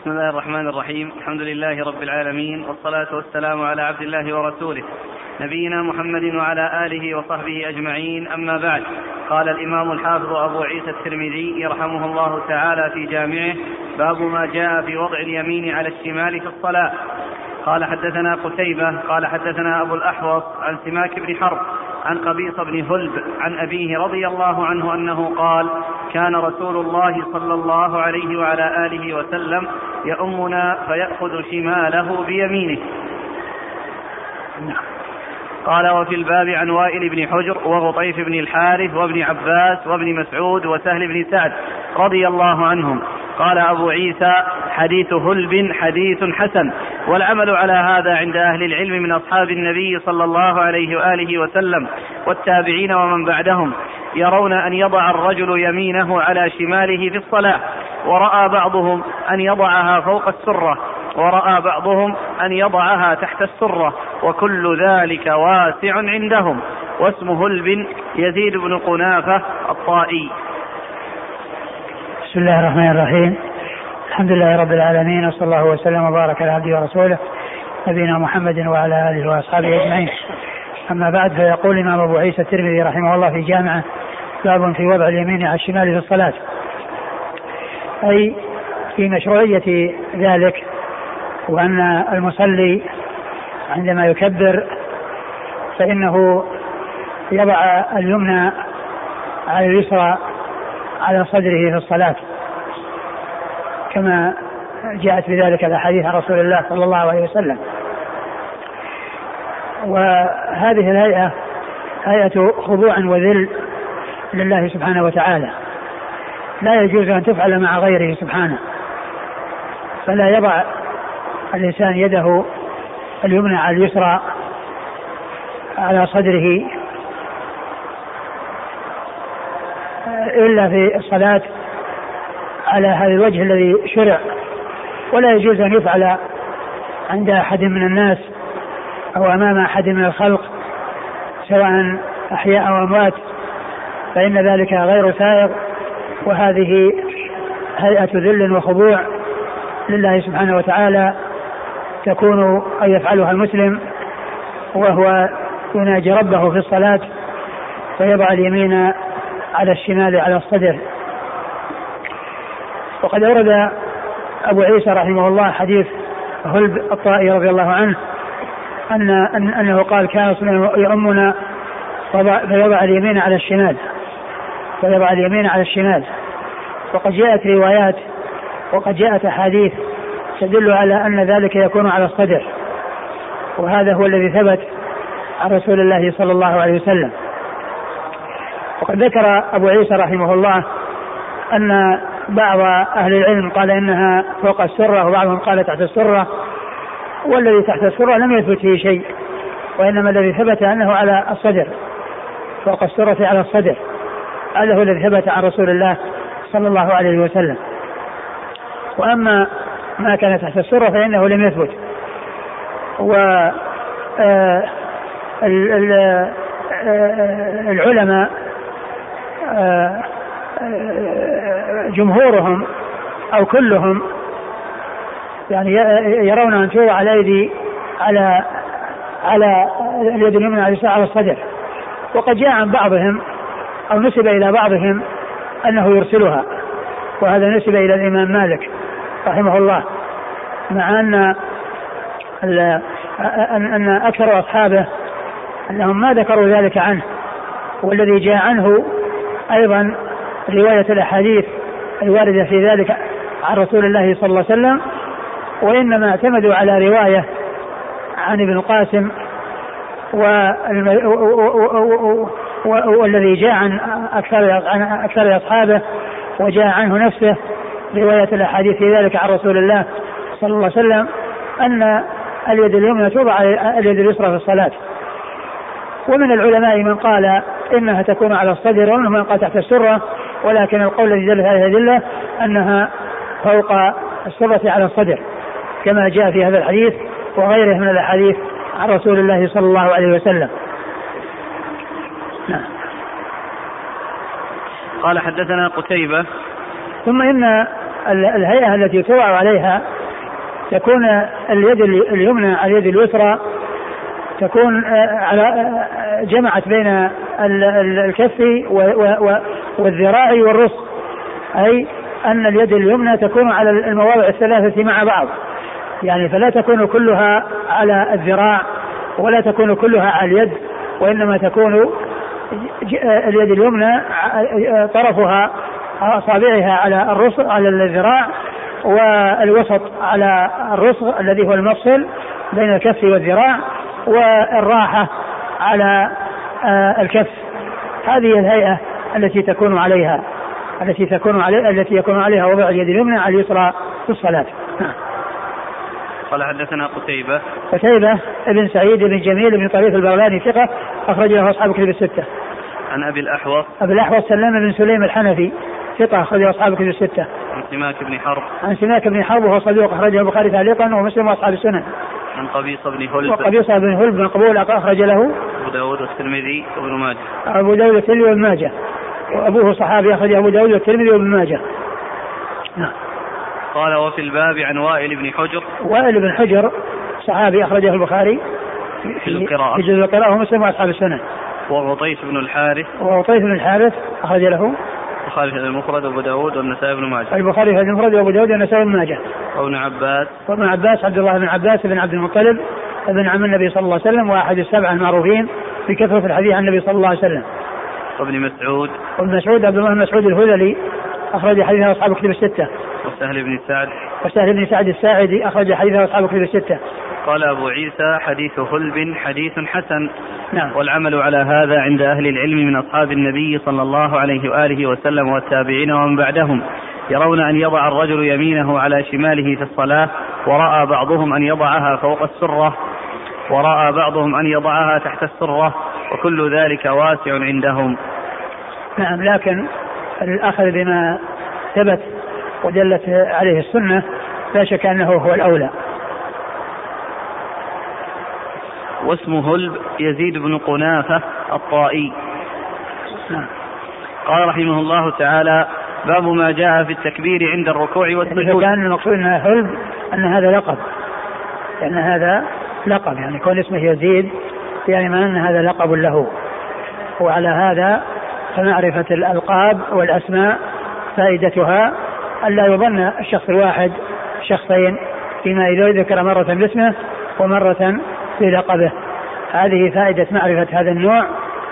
بسم الله الرحمن الرحيم. الحمد لله رب العالمين والصلاة والسلام على عبد الله ورسوله نبينا محمد وعلى آله وصحبه أجمعين. أما بعد قال الإمام الحافظ أبو عيسى الترمذي يرحمه الله تعالى في جامعه باب ما جاء في وضع اليمين على الشمال في الصلاة. قال حدثنا قتيبة قال حدثنا أبو الأحوص عن سماك بن حرب عن قبيص بن هلب عن أبيه رضي الله عنه أنه قال كان رسول الله صلى الله عليه وعلى آله وسلم يؤمنا فيأخذ شماله بيمينه. قال وفي الباب عن وائل بن حجر وغطيف بن الحارث وابن عباس وابن مسعود وسهل بن سعد رضي الله عنهم. قال أبو عيسى حديث هلب حديث حسن. والعمل على هذا عند أهل العلم من أصحاب النبي صلى الله عليه وآله وسلم والتابعين ومن بعدهم. يرون أن يضع الرجل يمينه على شماله في الصلاة ورأى بعضهم أن يضعها فوق السرة ورأى بعضهم أن يضعها تحت السرة وكل ذلك واسع عندهم. واسمه هلب يزيد بن قنافة الطائي. بسم الله الرحمن الرحيم. الحمد لله رب العالمين وصلى الله وسلم وبارك على عبده ورسوله نبينا محمد وعلى آله وأصحابه أجمعين. أما بعد فيقول الإمام أبو عيسى الترمذي رحمه الله في جامعه باب في وضع اليمين على الشمال في الصلاة. أي في مشروعية ذلك وأن المصلي عندما يكبر فإنه يضع اليمنى على اليسرى على صدره في الصلاة. كما جاءت بذلك الأحاديث عن رسول الله صلى الله عليه وسلم. وهذه الهيئة هيئة خضوع وذل لله سبحانه وتعالى. لا يجوز أن تفعل مع غيره سبحانه. فلا يضع الإنسان يده اليمنى على اليسرى على صدره إلا في الصلاة على هذا الوجه الذي شرع. ولا يجوز أن يفعل عند أحد من الناس أو أمام أحد من الخلق سواء أحياء أو أموات. فإن ذلك غير سائغ وهذه هيئة ذل وخضوع لله سبحانه وتعالى تكون أن يفعلها المسلم وهو يناجي ربه في الصلاة فيضع اليمين على الشمال على الصدر. وقد أورد أبو عيسى رحمه الله حديث هلب الطائي رضي الله عنه أن, أن أنه قال كان يؤمنا فيضع اليمين على الشمال. فيضع اليمين على الشمال. وقد جاءت روايات وقد جاءت أحاديث تدل على أن ذلك يكون على الصدر وهذا هو الذي ثبت عن رسول الله صلى الله عليه وسلم. وقد ذكر أبو عيسى رحمه الله أن بعض أهل العلم قال إنها فوق السرة وبعضهم قال تحت السرة. والذي تحت السرة لم يثبت فيه شيء وإنما الذي ثبت أنه على الصدر فوق السرة على الصدر. هذا هو الذي ثبت عن رسول الله صلى الله عليه وسلم. وأما ما كان تحت السرة فإنه لم يثبت. و آه، آه، العلماء آه، جمهورهم أو كلهم يعني يرون أن توضع الايدي على على اليد اليمنى على الصدر. وقد جاء عن بعضهم أو نسب إلى بعضهم أنه يرسلها وهذا نسب إلى الإمام مالك رحمه الله مع أن ان أكثر أصحابه أنهم ما ذكروا ذلك عنه والذي جاء عنه أيضا رواية الأحاديث الواردة في ذلك عن رسول الله صلى الله عليه وسلم وإنما اعتمدوا على رواية عن ابن القاسم والذي جاء عن أكثر عن أكثر أصحابه وجاء عنه نفسه روايه الأحاديث في ذلك عن رسول الله صلى الله عليه وسلم أن اليد اليمنى توضع اليد اليسرى في الصلاة ومن العلماء من قال إنها تكون على الصدر ومنهم من قال تحت السرة ولكن القول الذي دل هذه الأدلة أنها فوق السرة على الصدر كما جاء في هذا الحديث وغيره من الأحاديث عن رسول الله صلى الله عليه وسلم. قال حدثنا قتيبة. ثم إن الهيئة التي توضع عليها تكون اليد اليمنى على اليد اليسرى تكون آه، على آه، جمعت بين الكف والذراع والرسغ أي أن اليد اليمنى تكون على المواضع الثلاثة مع بعض. يعني فلا تكون كلها على الذراع ولا تكون كلها على اليد وإنما تكون اليد اليمنى طرفها أصابعها على الرسغ على الذراع والوسط على الرسغ الذي هو المفصل بين الكف والذراع والراحة على آه، الكف هذه الهيئة التي تكون عليها التي تكون عليها التي يكون عليها وضع اليد اليمنى على اليسرى في الصلاة نعم. قال حدثنا قتيبة قتيبة ابن سعيد بن جميل بن طريف البغلاني ثقة أخرج له أصحاب كتب الستة. عن أبي الأحوص أبي الأحوص سلام بن سليم الحنفي ثقة أخرج أصحاب كتب الستة. عن سماك بن حرب. عن سماك بن حرب وهو صدوق أخرجه البخاري تعليقا ومسلم وأصحاب السنن. عن قبيصة بن هلب. وقبيصة بن هلب بن قبول أخرج له. أبو داود والترمذي وابن ماجه. أبو داود والترمذي وابن ماجه. وأبوه صحابي أخرج أبو داود والترمذي وابن ماجه. نعم. قال وفي الباب عن وائل بن حجر. وائل بن حجر صحابي أخرجه البخاري في القراءة في جزء القراءة ومسلم وأصحاب السنة. وغطيس بن الحارث. وغطيس بن الحارث أخرج له. البخاري في المفرد وابو داود والنسائي بن ماجه. البخاري في المفرد وأبو داود والنسائي بن ماجه. وابن عباس. وابن عباس عبد الله بن عباس بن عبد المطلب ابن عم النبي صلى الله عليه وسلم وأحد السبعة المعروفين بكثره الحديث عن النبي صلى الله عليه وسلم. وابن مسعود. وابن مسعود عبد الله بن مسعود الهذلي أخرج حديثه أصحاب كتب الستة. وسهل بن سعد. وسهل بن سعد الساعدي أخرج حديثه أصحاب كتب الستة. قال أبو عيسى حديث هلب حديث حسن. نعم. والعمل على هذا عند أهل العلم من أصحاب النبي صلى الله عليه وآله وسلم والتابعين ومن بعدهم. يرون أن يضع الرجل يمينه على شماله في الصلاة ورأى بعضهم أن يضعها فوق السرة ورأى بعضهم أن يضعها تحت السرة وكل ذلك واسع عندهم. نعم لكن الأخذ بما ثبت ودلت عليه السنة لا شك أنه هو الأولى. واسمه هلب يزيد بن قنافة الطائي. قال رحمه الله تعالى باب ما جاء في التكبير عند الركوع والسجود كان المقصود انها هلب أن هذا لقب لأن هذا لقب يعني كون اسمه يزيد يعني ما أن هذا لقب له وعلى هذا فمعرفة الألقاب والأسماء فائدتها ألا يظن الشخص الواحد شخصين فيما إذا ذكر مرة باسمه ومرة في لقبه هذه فائدة معرفة هذا النوع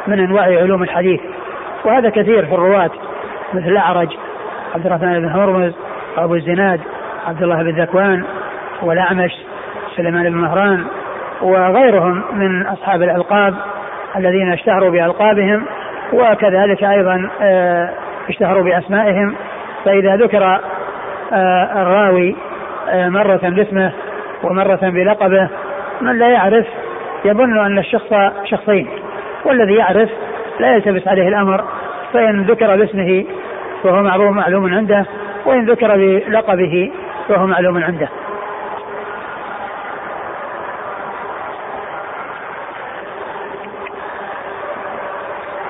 من أنواع علوم الحديث. وهذا كثير في الرواة مثل الأعرج عبد الرحمن بن هرمز وأبو الزناد عبد الله بن ذكوان والأعمش سليمان بن مهران وغيرهم من أصحاب الألقاب الذين اشتهروا بألقابهم وكذلك أيضا آه، اشتهروا بأسمائهم. فإذا ذكر آه، الراوي آه، مرة باسمه ومرة بلقبه من لا يعرف يظن أن الشخص شخصين والذي يعرف لا يلتبس عليه الأمر فإن ذكر باسمه فهو معروف معلوم عنده وإن ذكر بلقبه فهو معلوم عنده.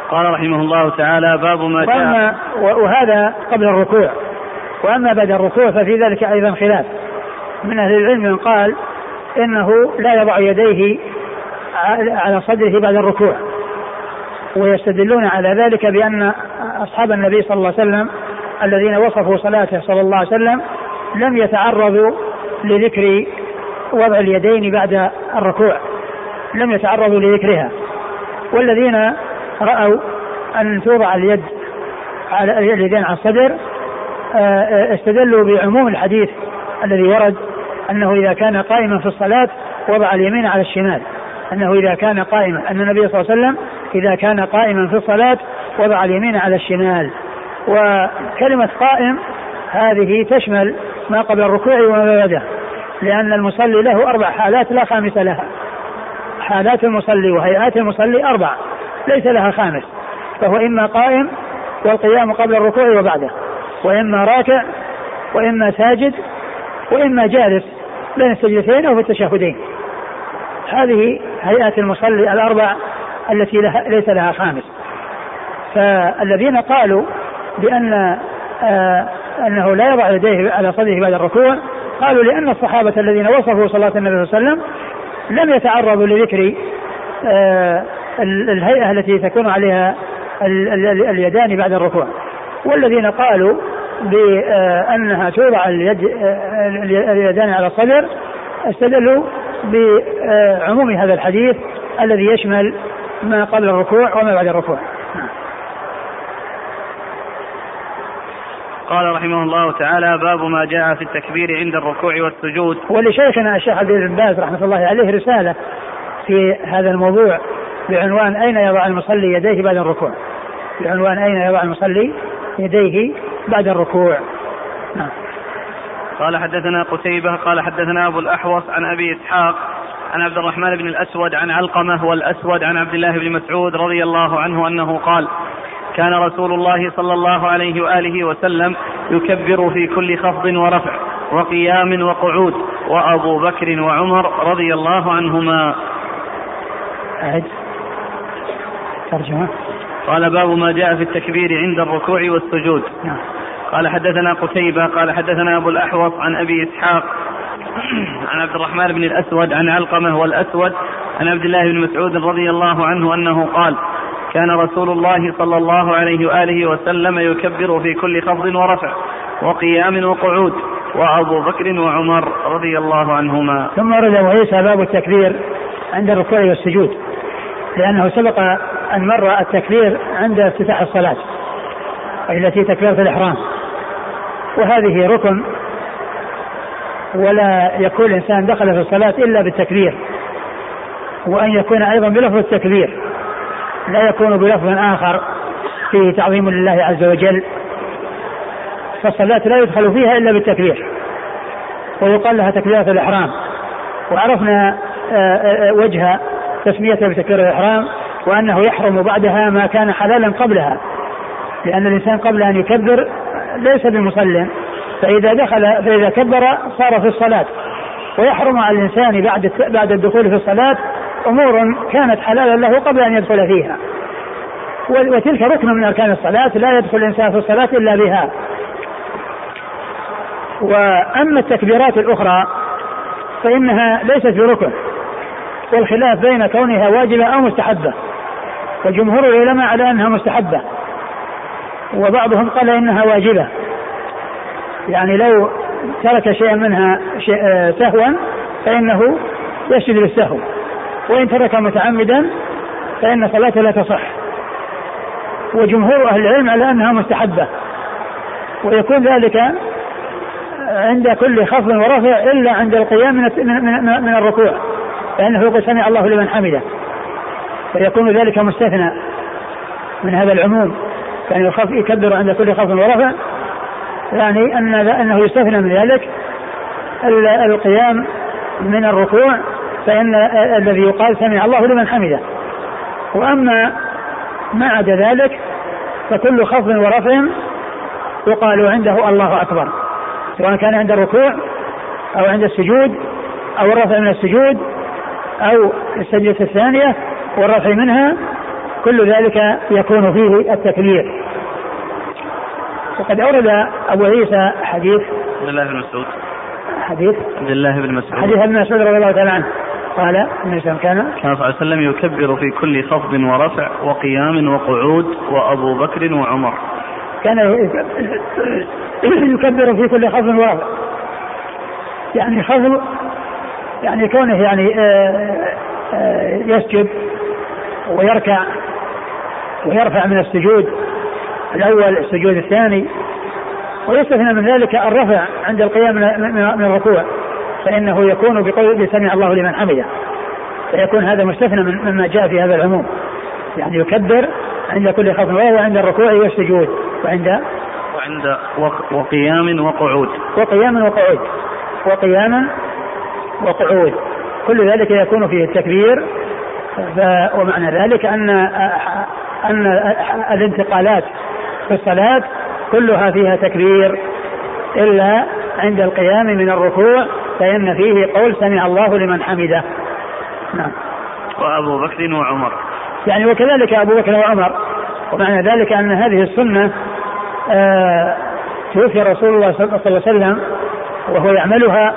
قال رحمه الله تعالى باب ما جاء وهذا قبل الركوع. وأما بعد الركوع ففي ذلك أيضا خلاف. من أهل العلم من قال إنه لا يضع يديه على صدره بعد الركوع. ويستدلون على ذلك بأن أصحاب النبي صلى الله عليه وسلم الذين وصفوا صلاته صلى الله عليه وسلم لم يتعرضوا لذكر وضع اليدين بعد الركوع. لم يتعرضوا لذكرها. والذين رأوا أن توضع اليد على اليدين على الصدر آه، آه، استدلوا بعموم الحديث الذي ورد أنه إذا كان قائما في الصلاة وضع اليمين على الشمال. أنه إذا كان قائما أن النبي صلى الله عليه وسلم إذا كان قائما في الصلاة وضع اليمين على الشمال. وكلمة قائم هذه تشمل ما قبل الركوع وما بعده لأن المصلي له أربع حالات لا خامس لها. حالات المصلي وهيئات المصلي أربع ليس لها خامس. فهو إما قائم والقيام قبل الركوع وبعده وإما راكع وإما ساجد وإما جالس. بين السجدتين أو في التشهدين. هذه هيئات المصلي الأربع التي لها ليس لها خامس. فالذين قالوا بأن آه أنه لا يضع يديه على صدره بعد الركوع قالوا لأن الصحابة الذين وصفوا صلاة النبي صلى الله عليه وسلم لم يتعرضوا لذكر آه الهيئة التي تكون عليها اليدان بعد الركوع. والذين قالوا بأنها توضع اليد اليدان على الصدر استدلوا بعموم هذا الحديث الذي يشمل ما قبل الركوع وما بعد الركوع. قال رحمه الله تعالى باب ما جاء في التكبير عند الركوع والسجود. ولشيخنا الشيخ عبد بن باز رحمة الله عليه رسالة في هذا الموضوع بعنوان أين يضع المصلي يديه بعد الركوع؟ بعنوان أين يضع المصلي يديه بعد الركوع. نعم. قال حدثنا قتيبة قال حدثنا أبو الأحوص عن أبي إسحاق عن عبد الرحمن بن الأسود عن علقمة والأسود عن عبد الله بن مسعود رضي الله عنه أنه قال كان رسول الله صلى الله عليه وآله وسلم يكبر في كل خفض ورفع وقيام وقعود وأبو بكر وعمر رضي الله عنهما. أعد. ترجمة. قال باب ما جاء في التكبير عند الركوع والسجود. نعم. قال حدثنا قتيبة قال حدثنا أبو الأحوص عن أبي إسحاق عن عبد الرحمن بن الأسود عن علقمة والأسود عن عبد الله بن مسعود رضي الله عنه أنه قال كان رسول الله صلى الله عليه وآله وسلم يكبر في كل خفض ورفع وقيام وقعود وأبو بكر وعمر رضي الله عنهما. ثم ورد أبو عيسى باب التكبير عند الركوع والسجود لأنه سبق أن مر التكبير عند افتتاح الصلاة التي تكبيرة الإحرام. وهذه ركن ولا يكون الإنسان دخل في الصلاة إلا بالتكبير وأن يكون أيضا بلفظ التكبير لا يكون بلفظ آخر فيه تعظيم لله عز وجل فالصلاة لا يدخل فيها إلا بالتكبير ويقال لها تكبيرة الإحرام وعرفنا آه، آه، وجه تسميتها بتكبيرة الإحرام وأنه يحرم بعدها ما كان حلالا قبلها لأن الإنسان قبل أن يكبر ليس بمصل فإذا دخل فإذا كبر صار في الصلاة. ويحرم على الإنسان بعد بعد الدخول في الصلاة أمور كانت حلالا له قبل أن يدخل فيها. وتلك ركن من أركان الصلاة لا يدخل الإنسان في الصلاة إلا بها. وأما التكبيرات الأخرى فإنها ليست بركن. والخلاف بين كونها واجبة أو مستحبة. وجمهور العلماء على أنها مستحبة. وبعضهم قال إنها واجبة. يعني لو ترك شيئا منها آه، سهوا فإنه يسجد للسهو وإن ترك متعمدا فإن صلاته لا تصح. وجمهور أهل العلم على أنها مستحبة. ويكون ذلك عند كل خفض ورفع إلا عند القيام من من, من الركوع. فإنه يقول سمع الله لمن حمده. فيكون ذلك مستثنى من هذا العموم. يعني يخف يكبر عند كل خفض ورفع يعني أن أنه يستثنى من ذلك القيام من الركوع فإن الذي يقال سمع الله لمن حمده. وأما ما عدا ذلك فكل خفض ورفع يقال عنده الله أكبر. سواء كان عند الركوع أو عند السجود أو الرفع من السجود أو السجدة الثانية والرفع منها كل ذلك يكون فيه التكبير. وقد أورد أبو عيسى حديث عبد الله بن مسعود. حديث عبد الله بن مسعود. حديث ابن مسعود رضي الله تعالى عنه. قال النبي صلى كان كان صلى الله عليه وسلم يكبر في كل خفض ورفع وقيام وقعود وأبو بكر وعمر. كان يكبر في كل خفض ورفع. يعني خفض يعني كونه يعني آه، آه، يسجد ويركع ويرفع من السجود الأول السجود الثاني. ويستثنى من ذلك الرفع عند القيام من الركوع فإنه يكون بقول سمع الله لمن حمده. فيكون هذا مستثنى مما جاء في هذا العموم. يعني يكبر عند كل خفض وهو عند الركوع والسجود وعند وعند وقيام وقعود. وقيام وقعود. وقيام وقعود. كل ذلك يكون فيه التكبير. ومعنى ذلك أن أن الانتقالات في الصلاة كلها فيها تكبير إلا عند القيام من الركوع فإن فيه قول سمع الله لمن حمده. نعم. وأبو بكر وعمر. يعني وكذلك أبو بكر وعمر. ومعنى ذلك أن هذه السنة آه توفي رسول الله صلى الله عليه وسلم وهو يعملها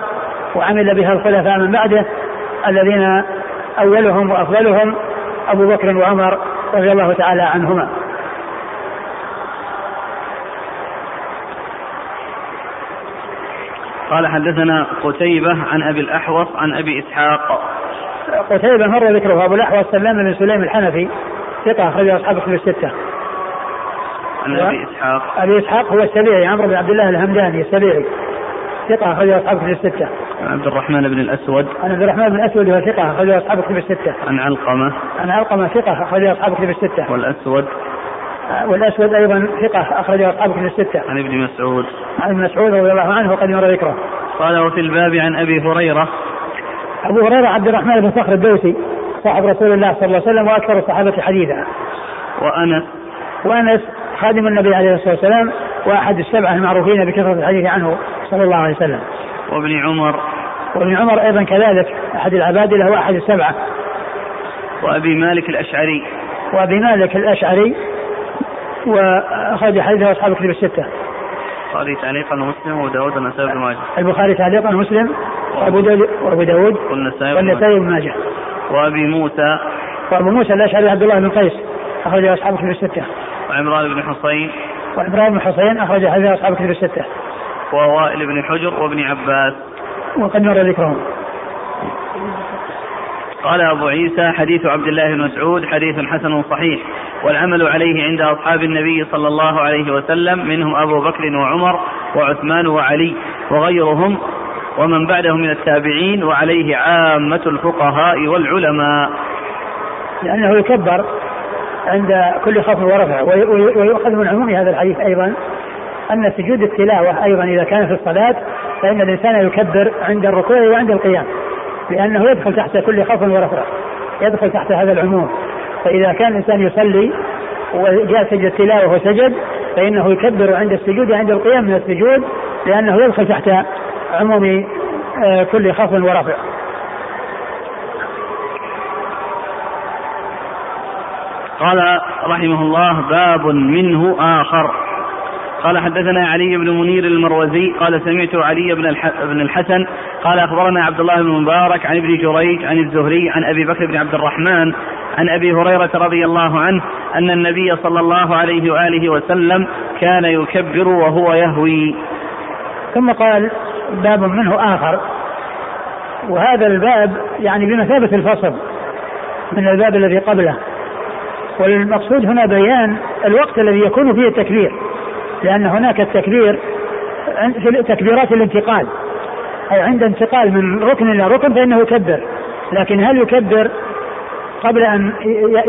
وعمل بها الخلفاء من بعده الذين أولهم وأفضلهم أبو بكر وعمر. رضي الله تعالى عنهما قال حدثنا قتيبة عن أبي الأحوص عن أبي إسحاق قتيبة مر ذكره أبو الأحوص سلام بن سليم الحنفي ثقة أخرج أصحاب كتب الستة. عن أبي إسحاق أبي إسحاق هو السبيعي عمرو بن عبد الله الهمداني السبيعي ثقة أخرج أصحاب كتب الستة. عن عبد الرحمن بن الأسود عن عبد الرحمن بن الأسود هو ثقة أخرج أصحاب كتب الستة. عن علقمة عن علقمة ثقة أخرج أصحاب كتب الستة. والأسود والأسود أيضا ثقة أخرج أصحاب كتب الستة. عن ابن مسعود عن ابن مسعود رضي الله عنه وقد مر ذكره. قال وفي الباب عن أبي هريرة أبو هريرة عبد الرحمن بن صخر الدوسي صاحب رسول الله صلى الله عليه وسلم وأكثر الصحابة حديثا. وأنس وأنس خادم النبي عليه الصلاة والسلام وأحد السبعة المعروفين بكثرة الحديث عنه صلى الله عليه وسلم. وابن عمر وابن عمر أيضا كذلك أحد العبادلة وأحد السبعة. وأبي مالك الأشعري وأبي مالك الأشعري وأخرج حديثه أصحاب الكتب الستة. البخاري تعليقا ومسلم وداود والنسائي بن ماجه البخاري تعليقا ومسلم وأبو داود وأبو داود والنسائي بن والنسائي بن ماجه. وأبي موسى وأبو موسى الأشعري عبد الله بن قيس أخرج أصحاب الكتب الستة. وعمران بن حصين وإبراهيم بن حسين أخرج حديث أصحاب الكتب الستة. ووائل بن حجر وابن عباس. وقد مر ذكرهم. قال أبو عيسى حديث عبد الله بن مسعود حديث حسن صحيح والعمل عليه عند أصحاب النبي صلى الله عليه وسلم منهم أبو بكر وعمر وعثمان وعلي وغيرهم ومن بعدهم من التابعين وعليه عامة الفقهاء والعلماء. لأنه يكبر عند كل خفض ورفع وي- وي- ويؤخذ من عموم هذا الحديث أيضا. أن سجود التلاوة أيضا إذا كان في الصلاة فإن الإنسان يكبر عند الركوع وعند القيام لأنه يدخل تحت كل خفض ورفع يدخل تحت هذا العموم. فإذا كان الإنسان يصلي وجاء سجد التلاوة وسجد فإنه يكبر عند السجود وعند القيام من السجود لأنه يدخل تحت عموم آه، كل خفض ورفع قال رحمه الله باب منه آخر. قال حدثنا علي بن منير المروزي قال سمعت علي بن الح- بن الحسن قال أخبرنا عبد الله بن مبارك عن ابن جريج عن الزهري عن أبي بكر بن عبد الرحمن عن أبي هريرة رضي الله عنه أن النبي صلى الله عليه وآله وسلم كان يكبر وهو يهوي. ثم قال باب منه آخر. وهذا الباب يعني بمثابة الفصل من الباب الذي قبله. والمقصود هنا بيان الوقت الذي يكون فيه التكبير. لأن هناك التكبير في تكبيرات الانتقال. أي عند انتقال من ركن إلى ركن فإنه يكبر. لكن هل يكبر قبل أن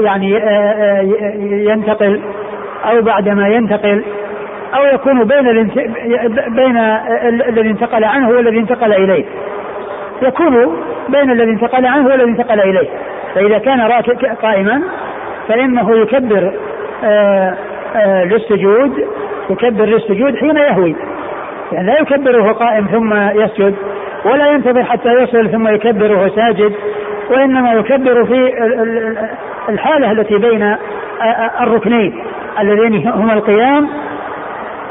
يعني آه، آه، ينتقل أو بعدما ينتقل؟ أو يكون بين. بين ال- الذي انتقل عنه والذي انتقل إليه؟ يكون بين الذي انتقل عنه والذي انتقل إليه. فإذا كان قائما فإنه يكبر آه، للسجود يكبر للسجود حين يهوي. يعني لا يكبر وهو قائم ثم يسجد ولا ينتظر حتى يصل ثم يكبر وهو ساجد وإنما يكبر في ال- ال- الحالة التي بين الركنين اللذين هما القيام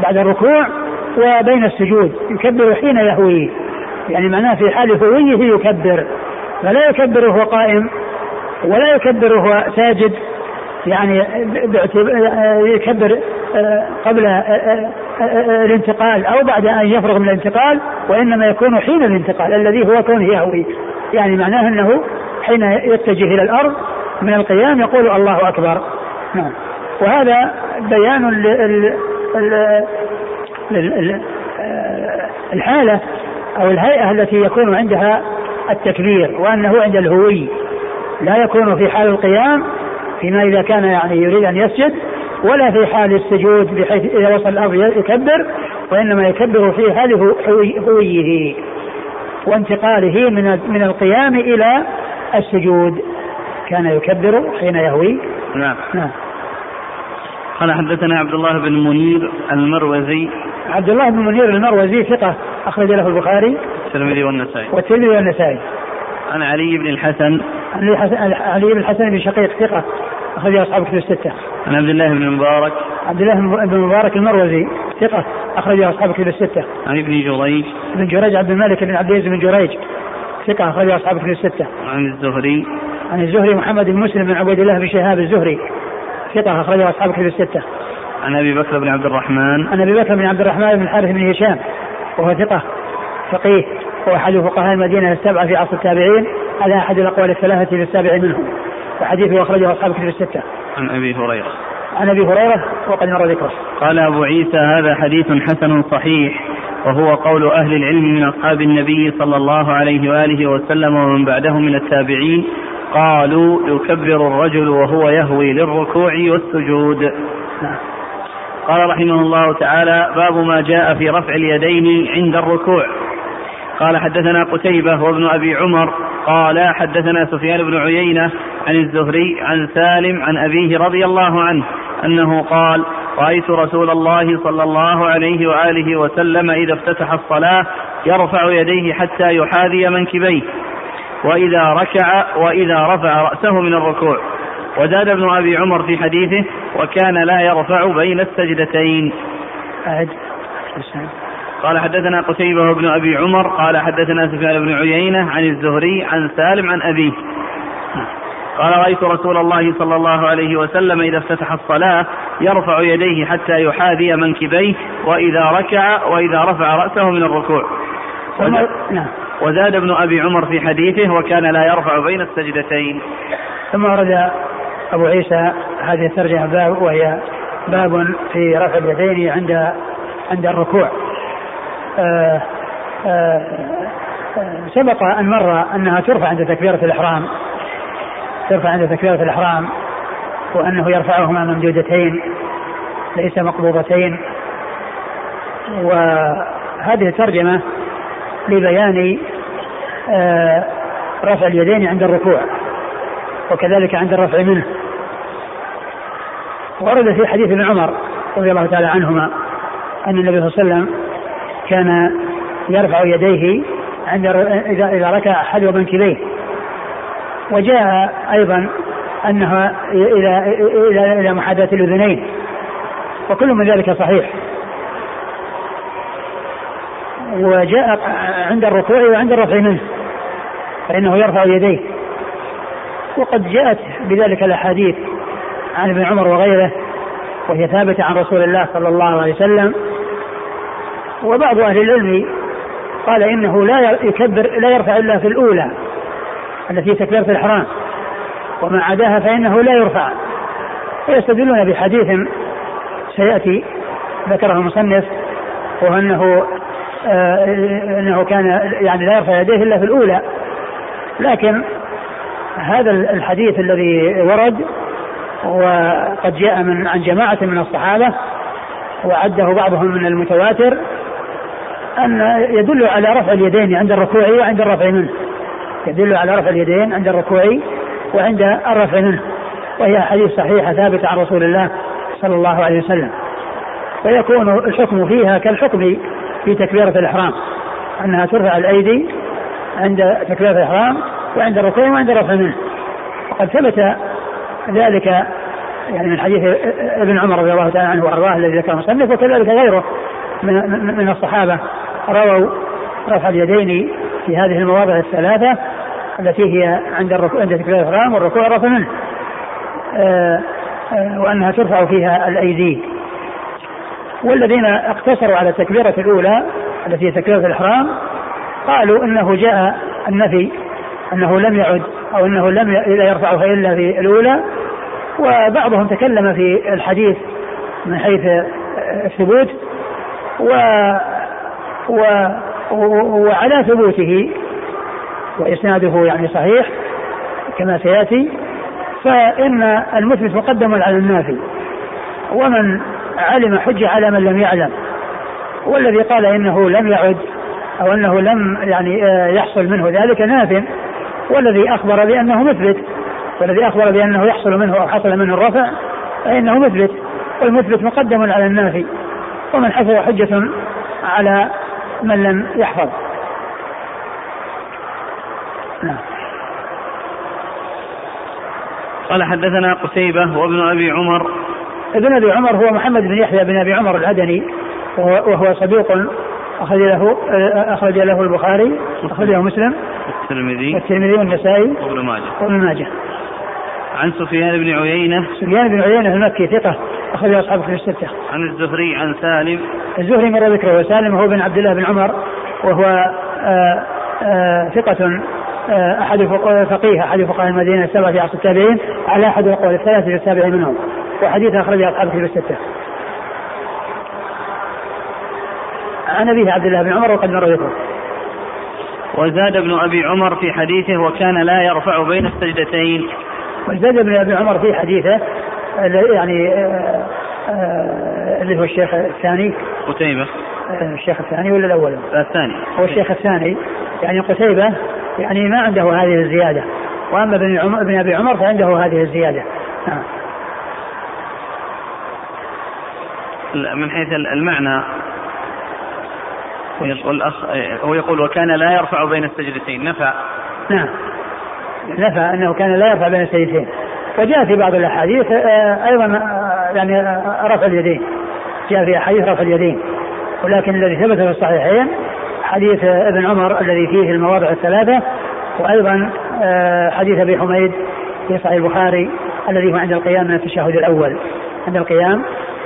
بعد الركوع وبين السجود يكبر حين يهوي. يعني معناه في حال هويه يكبر فلا يكبر وهو قائم ولا يكبر وهو ساجد. يعني يكبر آه، قبل آه، آه، الانتقال أو بعد أن يفرغ من الانتقال وإنما يكون حين الانتقال الذي هو كونه يهوي. يعني معناه أنه حين يتجه إلى الأرض من القيام يقول الله أكبر. نعم. وهذا بيان ل- ال- ال- ال- ال- الحالة أو الهيئة التي يكون عندها التكبير وأنه عند الهوي لا يكون في حال القيام فيما إذا كان يعني يريد أن يسجد ولا في حال السجود بحيث إذا وصل الأرض يكبر وإنما يكبر في حال هو- هوي- هويه وانتقاله من من القيام إلى السجود. كان يكبر حين يهوي. نعم. نعم. قال حدثنا عبد الله بن منير المروزي. عبد الله بن منير المروزي ثقة أخرج له البخاري الترمذي والنسائي. والترمذي والنسائي. عن علي بن الحسن علي حسن- علي بن الحسن بن شقيق ثقة أخرج أصحاب كتب الستة عن عبد الله بن المبارك عبد الله بن مبارك المروزي ثقة أخرجه أصحاب كتب الستة. عن ابن جريج. ابن جريج عبد الملك بن عبد العزيز بن جريج. ثقة أخرجه أصحاب كتب الستة. عن الزهري. عن الزهري محمد بن مسلم بن عبيد الله بن شهاب الزهري. ثقة أخرجه أصحاب كتب الستة. عن أبي بكر بن عبد الرحمن. عن أبي بكر بن عبد الرحمن بن الحارث بن هشام وهو ثقة فقيه هو أحد فقهاء المدينة السبعة في عصر التابعين على أحد الأقوال الثلاثة للسابع منهم وحديثه أخرجه أصحاب كتب الستة. عن أبي هريرة. عن أبي هريرة وقد مر ذكره. قال أبو عيسى هذا حديث حسن صحيح وهو قول أهل العلم من أصحاب النبي صلى الله عليه وآله وسلم ومن بعدهم من التابعين قالوا يكبر الرجل وهو يهوي للركوع والسجود. نعم. قال رحمه الله تعالى باب ما جاء في رفع اليدين عند الركوع. قال حدثنا قتيبة وابن أبي عمر قال حدثنا سفيان بن عيينة عن الزهري عن سالم عن أبيه رضي الله عنه أنه قال رأيت رسول الله صلى الله عليه وآله وسلم إذا افتتح الصلاة يرفع يديه حتى يحاذي منكبيه وإذا ركع وإذا رفع رأسه من الركوع. وزاد ابن أبي عمر في حديثه وكان لا يرفع بين السجدتين. أعد. قال حدثنا قتيبة بن أبي عمر قال حدثنا سفيان بن عيينة عن الزهري عن سالم عن أبيه. قال رأيت رسول الله صلى الله عليه وسلم إذا افتتح الصلاة يرفع يديه حتى يحاذي منكبيه وإذا ركع وإذا رفع رأسه من الركوع. نعم. وزاد ابن أبي عمر في حديثه وكان لا يرفع بين السجدتين. ثم ورد أبو عيسى هذه الترجمة باب وهي باب في رفع اليدين عند عند الركوع. سبق أن مر أنها ترفع عند تكبيرة الإحرام ترفع عند تكبيرة الإحرام وأنه يرفعهما ممدودتين ليس مقبوضتين. وهذه ترجمة لبيان رفع اليدين عند الركوع وكذلك عند الرفع منه. ورد في حديث ابن عمر رضي الله تعالى عنهما أن النبي صلى الله عليه وسلم كان يرفع يديه عند إذا إذا ركع أحد منكبيه وجاء أيضا أنها إلى إلى إلى محاذاة الأذنين. وكل من ذلك صحيح. وجاء عند الركوع وعند الرفع منه فإنه يرفع يديه. وقد جاءت بذلك الأحاديث عن ابن عمر وغيره وهي ثابتة عن رسول الله صلى الله عليه وسلم. وبعض أهل العلم قال إنه لا يكبر لا يرفع إلا في الأولى التي تكبيرة الإحرام وما عداها فإنه لا يرفع. ويستدلون بحديث سيأتي ذكره المصنف وهو أنه آه أنه كان يعني لا يرفع يديه إلا في الأولى. لكن هذا الحديث الذي ورد وقد جاء من عن جماعة من الصحابة وعده بعضهم من المتواتر أن يدل على رفع اليدين عند الركوع وعند الرفع منه. يدل على رفع اليدين عند الركوع وعند الرفع منه. وهي حديث صحيحة ثابتة عن رسول الله صلى الله عليه وسلم. ويكون الحكم فيها كالحكم في تكبيرة الإحرام. أنها ترفع الأيدي عند تكبيرة الإحرام وعند الركوع وعند الرفع منه. وقد ثبت ذلك يعني من حديث ابن عمر رضي الله تعالى عنه وأرضاه الذي ذكره المصنف وكذلك غيره من من الصحابة. رووا رفع اليدين في هذه المواضع الثلاثة التي هي عند الركوع عند تكبير الإحرام والركوع والرفع منه. آه، آه، وأنها ترفع فيها الأيدي. والذين اقتصروا على التكبيرة الأولى التي هي تكبيرة الإحرام قالوا إنه جاء النفي أنه لم يعد أو أنه لم يرفعها إلا في الأولى وبعضهم تكلم في الحديث من حيث الثبوت و و وعلى ثبوته وإسناده يعني صحيح كما سيأتي فإن المثبت مقدم على النافي. ومن علم حج على من لم يعلم والذي قال إنه لم يعد أو أنه لم يعني آه، يحصل منه ذلك ناف والذي أخبر بأنه مثبت والذي أخبر بأنه يحصل منه أو حصل منه الرفع فإنه مثبت. والمثبت مقدم على النافي. ومن حفظ حجة على من لم يحفظ. نعم. قال حدثنا قتيبة وابن أبي عمر. ابن أبي عمر هو محمد بن يحيى بن أبي عمر العدني وهو صدوق أخرج له أخرج له البخاري أخرج له مسلم الترمذي والترمذي والنسائي وابن ماجه. وابن ماجه. عن سفيان بن عيينة. سفيان بن عيينة المكي ثقة. أخرج أصحابه في الستة عن الزهري عن سالم. الزهري مر ذكره وسالم هو بن عبد الله بن عمر وهو آآ آآ ثقة أحد فقيه أحد فقهاء المدينة السبعة في عصر التابعين على أحد الأقوال الثلاثة في السابع منهم. وحديث أخرجه أصحابه في الستة عن أبيه عبد الله بن عمر وقد مر ذكره. وزاد ابن أبي عمر في حديثه وكان لا يرفع بين السجدتين. وزاد ابن أبي عمر في حديثه يعني آه، آه، اللي هو الشيخ الثاني. قتيبة. آه، الشيخ الثاني ولا الأول؟ الثاني. هو الشيخ الثاني. يعني قتيبة يعني ما عنده هذه الزيادة. وأما ابن عمر ابن أبي عمر فعنده هذه الزيادة. نعم. من حيث المعنى. يقول أخ... هو يقول وكان لا يرفع بين السجدتين. نفى. نعم. نفى أنه كان لا يرفع بين السجدتين. وجاء في بعض الأحاديث آه، أيضا آه، يعني آه، رفع اليدين. جاء في أحاديث رفع اليدين. ولكن الذي ثبت في الصحيحين حديث ابن عمر الذي فيه المواضع الثلاثة وأيضا حديث أبي حميد في صحيح البخاري الذي هو عند القيام من التشهد الأول. عند القيام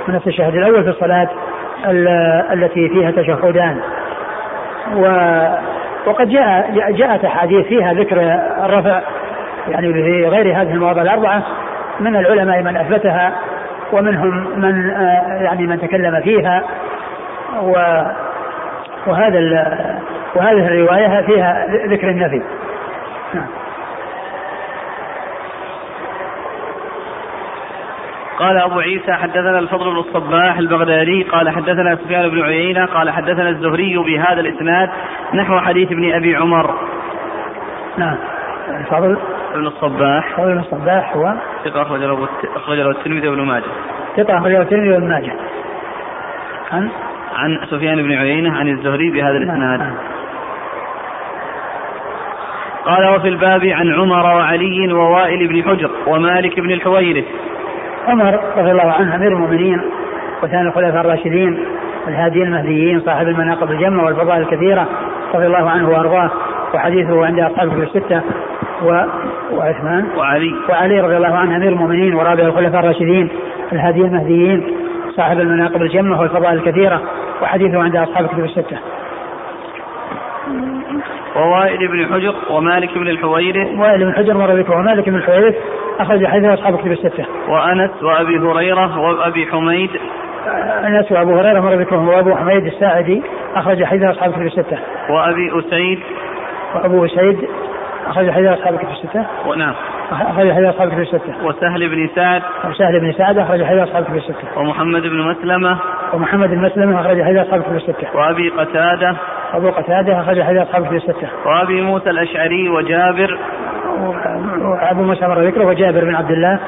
من التشهد الأول في الصلاة التي فيها تشهدان. و وقد جاء جاءت أحاديث فيها ذكر الرفع يعني في غير هذه المواضع الأربعة من العلماء من أثبتها ومنهم من آه، يعني من تكلم فيها و وهذا وهذه الرواية فيها ذكر النفي نعم. قال أبو عيسى حدثنا الفضل بن الصباح البغدادي قال حدثنا سفيان بن عيينة قال حدثنا الزهري بهذا الإسناد نحو حديث ابن أبي عمر. نعم. الفضل. بن الصباح. الفضل بن الصباح هو ثقة أخرج له أخرج له الترمذي وابن ماجه. ثقة أخرج له الترمذي وابن ماجه. عن؟ عن سفيان بن عيينة عن الزهري بهذا نعم، الإسناد. نعم. قال وفي الباب عن عمر وعلي ووائل بن حجر ومالك بن الحويرث. عمر رضي الله عنه أمير المؤمنين وثاني الخلفاء الراشدين الهاديين المهديين صاحب المناقب الجمة والفضائل الكثيرة رضي الله عنه وأرضاه. وحديثه عند اصحابه الستة و... وعثمان وعلي وعلي رضي الله عنه أمير المؤمنين ورابع الخلفاء الراشدين الهاديين المهديين صاحب المناقب الجمة والفضائل الكثيرة وحديثه عند أصحاب الكتب الستة. ووائل بن حجر ومالك بن الحويرث وائل بن حجر مر بكم ومالك بن الحويرث أخرج حديث أصحاب الكتب الستة. وأنس وأبي هريرة وأبي حميد أنس وأبو هريرة مر بكم وأبو حميد الساعدي أخرج حديث أصحاب الكتب الستة. وأبي أسيد وأبو أسيد أخرج حديث أصحاب الكتب الستة. نعم. أخرج حديث أصحاب الكتب الستة. وسهل بن سعد. وسهل بن سعد أخرج حديث أصحاب الكتب الستة. ومحمد بن مسلمة. ومحمد بن مسلمة أخرج حديث أصحاب الكتب الستة. وأبي قتادة. أبو قتادة أخرج حديث أصحاب الكتب الستة. وأبي موسى الأشعري وجابر وأبو موسى مر ذكره وجابر بن عبد الله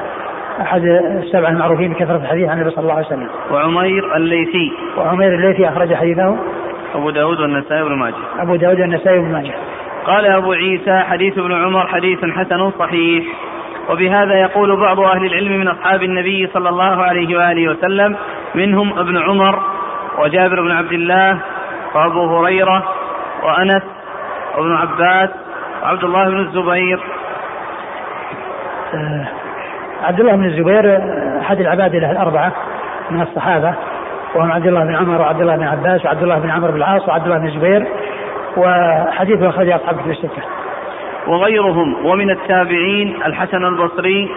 أحد السبع المعروفين بكثرة الحديث عن النبي صلى الله عليه وسلم. وعمير الليثي. وعمير الليثي أخرج حديثه. أبو داود والنسائي بن ماجه. أبو داود والنسائي بن ماجه. قال أبو عيسى حديث ابن عمر حديث حسن صحيح. وبهذا يقول بعض أهل العلم من أصحاب النبي صلى الله عليه وآله وسلم منهم ابن عمر وجابر بن عبد الله وأبو هريرة وأنس وابن عباس وعبد الله بن الزبير آه، عبد الله بن الزبير آه، أحد العبادله الأربعة من الصحابة وهم عبد الله بن عمر وعبد الله بن عباس وعبد الله بن عمرو بن العاص وعبد الله بن الزبير وحديثه أخرجه أصحاب كتب الستة. وغيرهم ومن التابعين الحسن البصري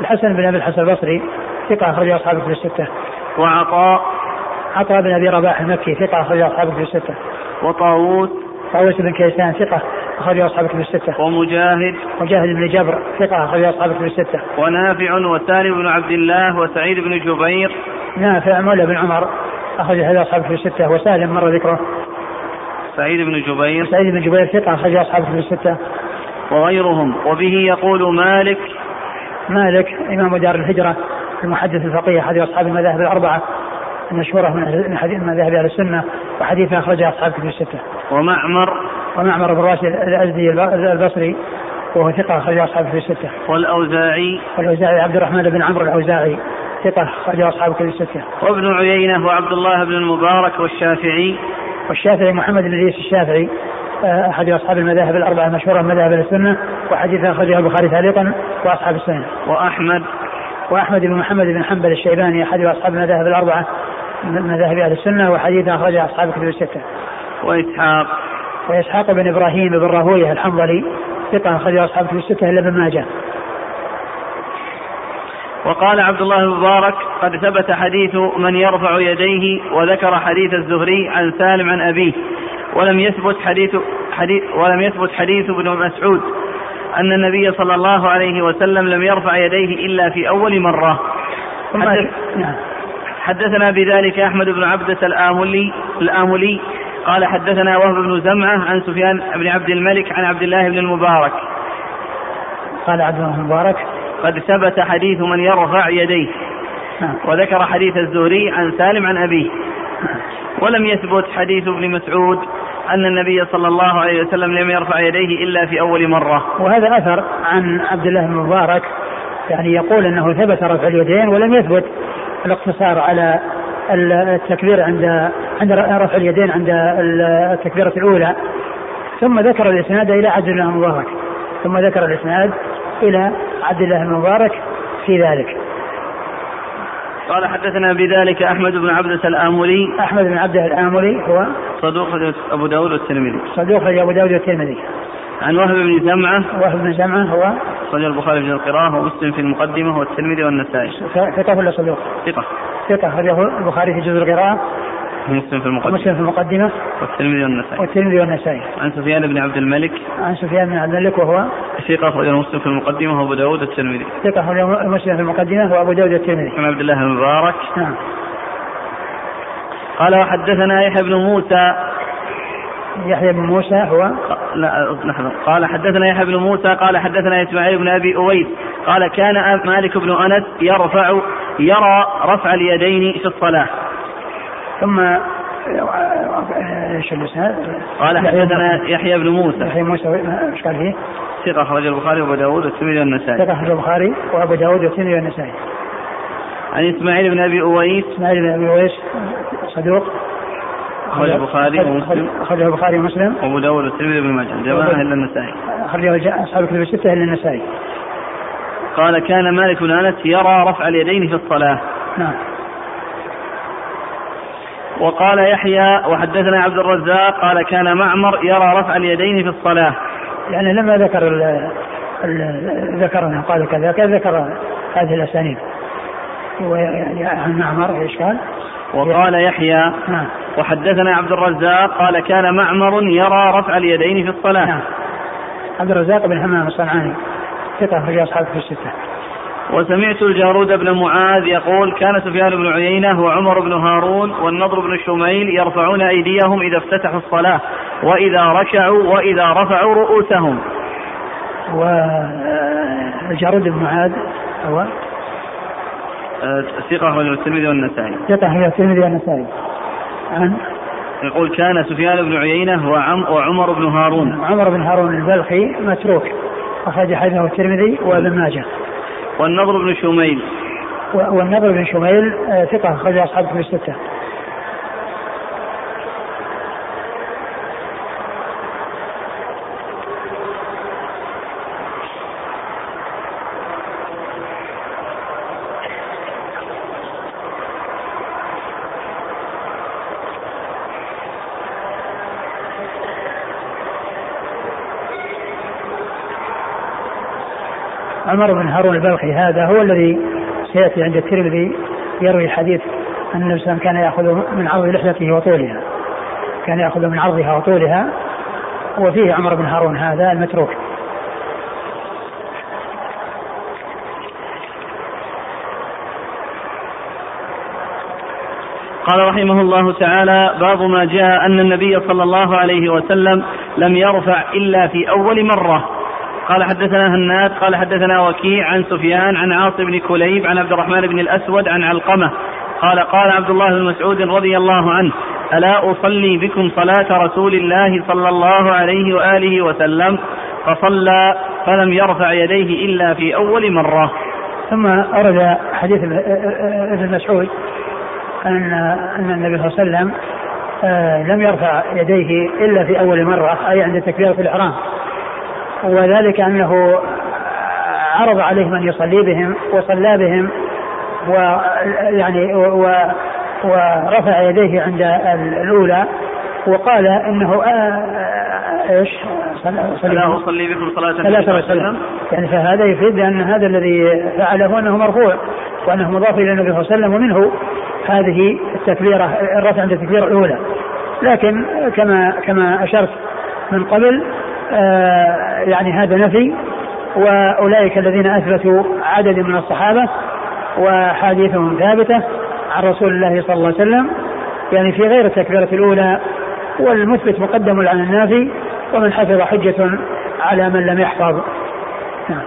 الحسن بن أبي الحسن البصري ثقة أخرجه أصحاب كتب الستة. وعطاء عطاء بن أبي رباح المكي ثقة أخرجه أصحاب كتب الستة. وطاووس طاووس بن كيسان ثقة أخرج أصحاب كتب الستة. ومجاهد مجاهد بن جبر ثقة أخرج أصحاب كتب الستة. ونافع وسالم بن عبد الله وسعيد بن جبير. نافع مولى بن عمر أخرج هذا أصحاب كتب الستة وسالم مر ذكره. سعيد بن جبير. سعيد بن جبير ثقة أخرج أصحاب كتب الستة. وغيرهم وبه يقول مالك مالك إمام دار الهجرة المحدث الفقيه أحد أصحاب المذاهب الأربعة المشهورة من حديث مذاهب أهل السنة وحديث أخرجه أصحاب كتب الستة. ومعمر ومعمر بن راشد الأزدي البصري وهو ثقة أخرج أصحابه في الستة. والأوزاعي والأوزاعي عبد الرحمن بن عمرو الأوزاعي ثقة أخرجه أصحاب كتب الستة. وابن عيينة وعبد الله بن المبارك والشافعي والشافعي محمد بن إدريس الشافعي آه، أحد أصحاب المذاهب الأربعة المشهورة من مذاهب السنة وحديث أخرجه البخاري تعليقا وأصحاب السنة. وأحمد وأحمد بن محمد بن حنبل الشيباني أحد أصحاب المذاهب الأربعة من مذاهب أهل السنة وحديث أخرجه أصحاب كتب الستة. وإسحاق وإسحاق بن إبراهيم بن راهويه الحنظلي ثقة أخرجه أصحاب كتب الستة إلا ابن ماجه. وقال عبد الله بن مبارك قد ثبت حديث من يرفع يديه وذكر حديث الزهري عن سالم عن أبيه ولم يثبت حديث, حديث ولم يثبت حديث ابن مسعود أن النبي صلى الله عليه وسلم لم يرفع يديه إلا في أول مرة حدث نعم. حدثنا بذلك أحمد بن عبدة الآملي الآملي قال حدثنا وهب بن زمعة عن سفيان بن عبد الملك عن عبد الله بن المبارك قال عبد الله المبارك قد ثبت حديث من يرفع يديه نعم. وذكر حديث الزهري عن سالم عن أبيه. ولم يثبت حديث ابن مسعود أن النبي صلى الله عليه وسلم لم يرفع يديه إلا في أول مرة وهذا أثر عن عبد الله بن المبارك يعني يقول أنه ثبت رفع اليدين ولم يثبت الاقتصار على التكبير عند عند رفع اليدين عند التكبيرة الأولى ثم ذكر الإسناد إلى عبد الله بن المبارك ثم ذكر الإسناد إلى عبد الله المبارك في ذلك. قال حدثنا بذلك أحمد بن عبدة الآملي أحمد بن عبدة الآملي هو صدوق أبو داود والترمذي. صدوق أبو داود والترمذي. عن وهب بن جمعة وهب بن جمعة هو صدوق البخاري في القراءة ومسلم في المقدمة والترمذي والنسائي. ثقة ولا صدوق؟ ثقة. ثقة أخرجه البخاري في جزء القراءة. مسلم في المقدمة. مسلم في المقدمة. والترمذي والنسائي. والترمذي والنسائي. عن سفيان بن عبد الملك. عن سفيان بن عبد الملك وهو ثقة أخرجه مسلم في المقدمة وأبو داود الترمذي. ثقة أخرجه مسلم في المقدمة وأبو داود الترمذي. عن عبد الله المبارك. نعم. قال وحدثنا يحيى بن موسى. يحيى بن موسى هو لا لحظة. قال حدثنا يحيى بن موسى. قال حدثنا إسماعيل بن أبي أويس. قال كان مالك بن أنس يرفع يرى رفع اليدين في الصلاة. ثم إيش الإسناد؟ قال حدثنا يحيى بن موسى. يحيى موسى إيش قال فيه؟ ثقة أخرج البخاري وأبو داود والترمذي والنسائي. ثقة أخرج البخاري وأبو داود والترمذي والنسائي. عن إسماعيل بن أبي أويس. إسماعيل بن أبي أويس صدوق. أخرج البخاري ومسلم. أخرجه البخاري ومسلم. وأبو داود والترمذي بن ماجه. جماعة إلا النسائي. أخرجه أصحاب الكتب الستة إلا النسائي. قال كان مالك بن أنس يرى رفع اليدين في الصلاة. نعم. وقال يحيى وحدثنا عبد الرزاق قال كان معمر يرى رفع اليدين في الصلاة. يعني لما ذكر ال ال ذكر انه قال كذا كذا ذكر هذه الأسانيد. ويعني عن معمر إيش قال؟ وقال يحيى نعم. وحدثنا عبد الرزاق قال كان معمر يرى رفع اليدين في الصلاة. نعم. عبد الرزاق بن حمام الصنعاني ثقة في أصحابه في الستة. وسمعت الجارود بن معاذ يقول كان سفيان بن عيينة وعمر بن هارون والنضر بن شميل يرفعون أيديهم إذا افتتحوا الصلاة وإذا ركعوا وإذا رفعوا رؤوسهم. والجارود بن معاذ هو؟ آه، ثقة أخرجه الترمذي والنسائي. ثقة أخرجه الترمذي والنسائي. عن؟ يقول كان سفيان بن عيينة وعم وعمر بن هارون. عمر بن هارون البلخي متروك. أخرج حديثه الترمذي وابن ماجه. والنضر بن شميل. والنضر بن شميل آه، ثقة أخرج أصحاب في الستة. عمر بن هارون البلخي هذا هو الذي سيأتي عند الترمذي يروي حديث أن النبي صلى كان يأخذ من عرض لحيته وطولها. كان يأخذ من عرضها وطولها. وفيه عمر بن هارون هذا المتروك. قال رحمه الله تعالى باب ما جاء أن النبي صلى الله عليه وسلم لم يرفع إلا في أول مرة. قال حدثنا هناد قال حدثنا وكيع عن سفيان عن عاصم بن كليب عن عبد الرحمن بن الأسود عن علقمة. قال قال عبد الله بن مسعود رضي الله عنه ألا أصلي بكم صلاة رسول الله صلى الله عليه وآله وسلم؟ فصلى فلم يرفع يديه إلا في أول مرة. ثم أورد حديث ابن مسعود أن أن النبي صلى الله عليه وسلم آه، لم يرفع يديه إلا في أول مرة أي عند تكبيرة الإحرام. وذلك أنه عرض عليهم أن يصلي بهم وصلى بهم ويعني و ورفع يديه عند الأولى وقال إنه آه، آه، إيش؟ لا أصلي بكم صلاة النبي صلى الله عليه وسلم. يعني فهذا يفيد أن هذا الذي فعله أنه مرفوع وأنه مضاف إلى النبي صلى الله عليه وسلم ومنه هذه التكبيرة الرفع عند التكبيرة الأولى. لكن كما كما أشرت من قبل يعني هذا نفي وأولئك الذين أثبتوا عدد من الصحابة وحديثهم ثابتة عن رسول الله صلى الله عليه وسلم يعني في غير التكبيرة الأولى والمثبت مقدم على النافي ومن حفظ حجة على من لم يحفظ نعم.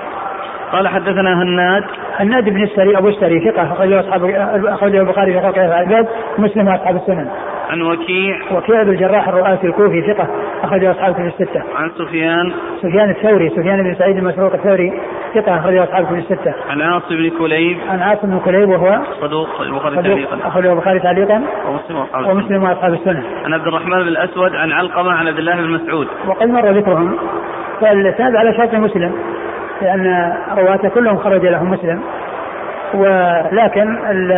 قال حدثنا هناد هناد بن السري أبو السري ثقة أخرجه اصحاب أخرجه البخاري في خلق العباد مسلم وأصحاب السنن. عن وكيع. وكيع بن الجراح الرؤاسي الكوفي ثقة أخرجه أصحاب كتب الستة. عن سفيان. سفيان الثوري سفيان بن سعيد المسروق الثوري ثقة أخرجه أصحاب كتب الستة. عن عاصم بن كليب. عن عاصم بن كليب وهو؟ صدوق البخاري تعليقا. أخرجه البخاري تعليقا. ومسلم وأصحاب ومسلم وأصحاب السنة. عن عبد الرحمن بن الأسود عن علقمة عن عبد الله بن مسعود. وقد مر ذكرهم. فالإسناد على شرط مسلم لأن رواته كلهم خرج لهم مسلم. ولكن ال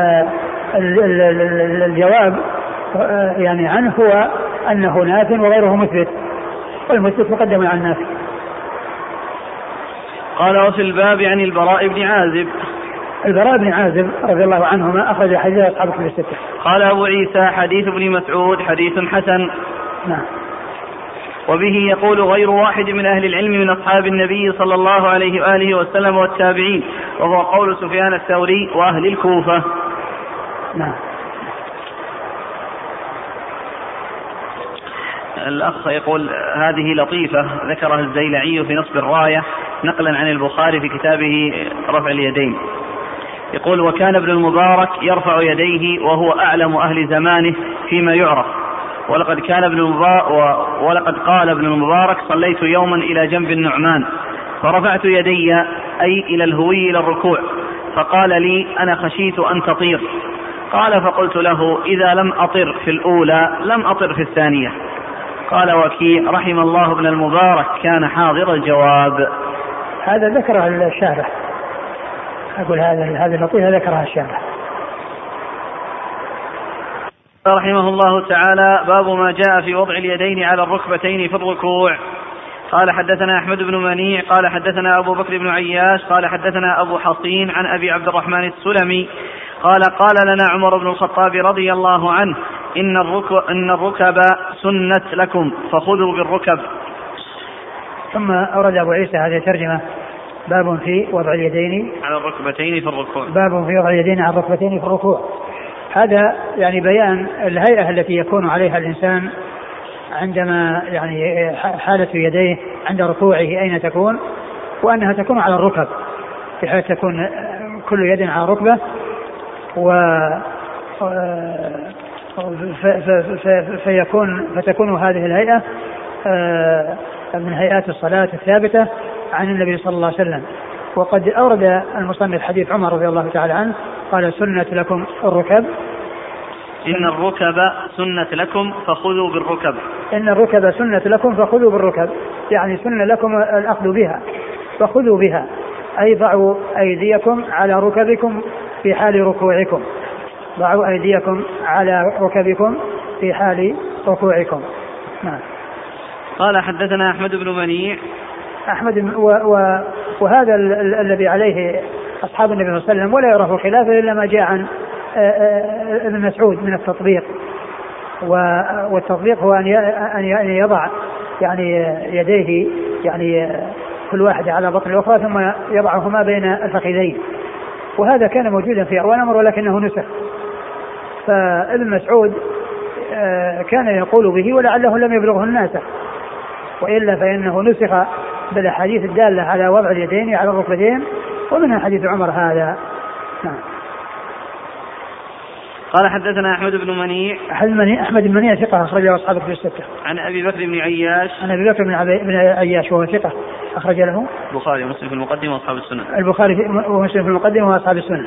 ال ال الجواب يعني عنه هو أنه ناف وغيره مثبت والمثبت مقدم على النافي قال وفي الباب عن البراء بن عازب البراء بن عازب رضي الله عنهما أخرج حديث أصحاب الكتب الستة. قال أبو عيسى حديث ابن مسعود حديث حسن. نعم. وبه يقول غير واحد من أهل العلم من أصحاب النبي صلى الله عليه وآله وسلم والتابعين وهو قول سفيان الثوري وأهل الكوفة. نعم. الأخ يقول هذه لطيفة ذكرها الزيلعي في نصب الراية نقلا عن البخاري في كتابه رفع اليدين. يقول وكان ابن المبارك يرفع يديه وهو أعلم أهل زمانه فيما يعرف. ولقد كان ابن المبارك ولقد قال ابن المبارك صليت يوما إلى جنب النعمان فرفعت يدي أي إلى الهوي إلى الركوع فقال لي أنا خشيت أن تطير. قال فقلت له إذا لم أطر في الأولى لم أطر في الثانية. قال وكيع رحم الله ابن المبارك كان حاضر الجواب. هذا ذكره الشارح. أقول هذا هذه اللطيفة ذكرها الشارح. رحمه الله تعالى باب ما جاء في وضع اليدين على الركبتين في الركوع. قال حدثنا أحمد بن منيع قال حدثنا أبو بكر بن عياش قال حدثنا أبو حصين عن أبي عبد الرحمن السلمي قال قال لنا عمر بن الخطاب رضي الله عنه إن الركب, إن الركب سنت لكم فخذوا بالركب. ثم أورد أبو عيسى هذه الترجمة. باب في وضع اليدين. على الركبتين في الركوع. باب في وضع اليدين على الركبتين في الركوع. هذا يعني بيان الهيئة التي يكون عليها الإنسان عندما يعني حالة يديه عند ركوعه أين تكون وأنها تكون على الركب بحيث تكون كل يد على ركبة و فيكون فتكون هذه الهيئة آه، من هيئات الصلاة الثابتة عن النبي صلى الله عليه وسلم. وقد أورد المصنف حديث عمر رضي الله تعالى عنه قال سنة لكم الركب. إن الركب سنة لكم فخذوا بالركب. إن الركب سنة لكم فخذوا بالركب. يعني سنة لكم الأخذ بها فخذوا بها. أي ضعوا أيديكم على ركبكم في حال ركوعكم. ضعوا أيديكم على ركبكم في حال ركوعكم. نعم. قال حدثنا أحمد بن منيع. أحمد و و وهذا الذي عليه أصحاب النبي صلى الله عليه وسلم ولا يعرف خلافه إلا ما جاء عن آه، آه، ابن مسعود من التطبيق. والتطبيق هو أن أن يضع يعني يديه يعني كل واحدة على بطن الأخرى ثم يضعهما بين الفخذين. وهذا كان موجودا في أول أمر ولكنه نسخ. فابن مسعود آه، كان يقول به ولعله لم يبلغه الناس. وإلا فإنه نسخ بالأحاديث الدالة على وضع اليدين على الركبتين ومنها حديث عمر هذا. نعم. قال حدثنا أحمد بن منيع. أحمد بن منيع ثقة أخرجه أصحاب في الستة. عن أبي بكر بن عياش. عن أبي بكر بن, بن عياش وهو ثقة أخرج له البخاري ومسلم في المقدمة وأصحاب السنن البخاري ومسلم في المقدمة وأصحاب السنن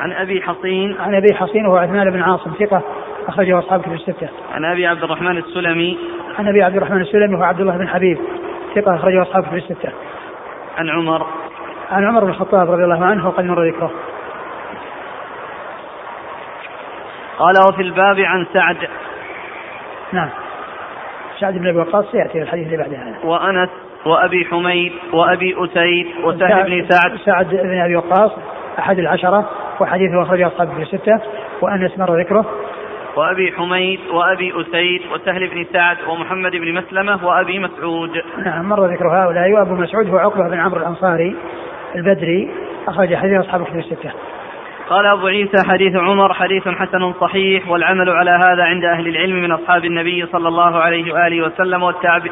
عن أبي حصين. عن أبي حصين وهو عثمان بن عاصم ثقة أخرجه أصحاب كتب الستة. عن أبي عبد الرحمن السلمي. عن أبي عبد الرحمن السلمي وهو عبد الله بن حبيب ثقة أخرجه أصحاب كتب الستة. عن عمر. عن عمر بن الخطاب رضي الله عنه وقد مر ذكره. قال وفي الباب عن سعد. نعم. سعد بن أبي وقاص سيأتي الحديث اللي بعد هذا وأنس وأبي حميد وأبي أسيد وسهل بن سعد. سعد بن أبي وقاص. أحد العشرة وحديثه اخرجه اصحاب في الستة وانس مر ذكره وأبي حميد وأبي أسيد وسهل بن سعد ومحمد بن مسلمة وأبي مسعود. نعم مر ذكر هؤلاء وأبو مسعود هو عقبة بن عمرو الأنصاري البدري أخرج حديث أصحاب الكتب الستة. قال أبو عيسى حديث عمر حديث حسن صحيح والعمل على هذا عند أهل العلم من أصحاب النبي صلى الله عليه وآله وسلم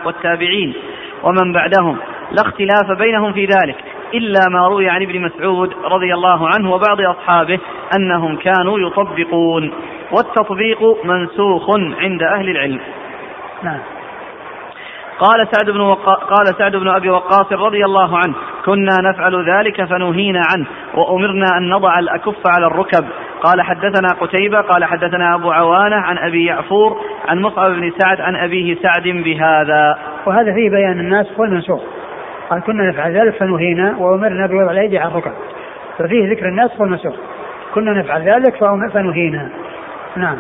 والتابعين ومن بعدهم لا اختلاف بينهم في ذلك إلا ما روي عن ابن مسعود رضي الله عنه وبعض أصحابه أنهم كانوا يطبقون. والتطبيق منسوخ عند أهل العلم. نعم. قال سعد بن وقا... قال سعد بن أبي وقاص رضي الله عنه كنا نفعل ذلك فنهينا عنه وأمرنا أن نضع الأكف على الركب. قال حدثنا قتيبة قال حدثنا أبو عوانة عن أبي يعفور عن مصعب بن سعد عن أبيه سعد بهذا. وهذا فيه بيان الناس والمنسوخ. قال كنا نفعل ذلك فنهينا وأمرنا بوضع الأيدي على الركب. ففيه ذكر الناس والمنسوخ كنا نفعل ذلك فنهينا. نعم.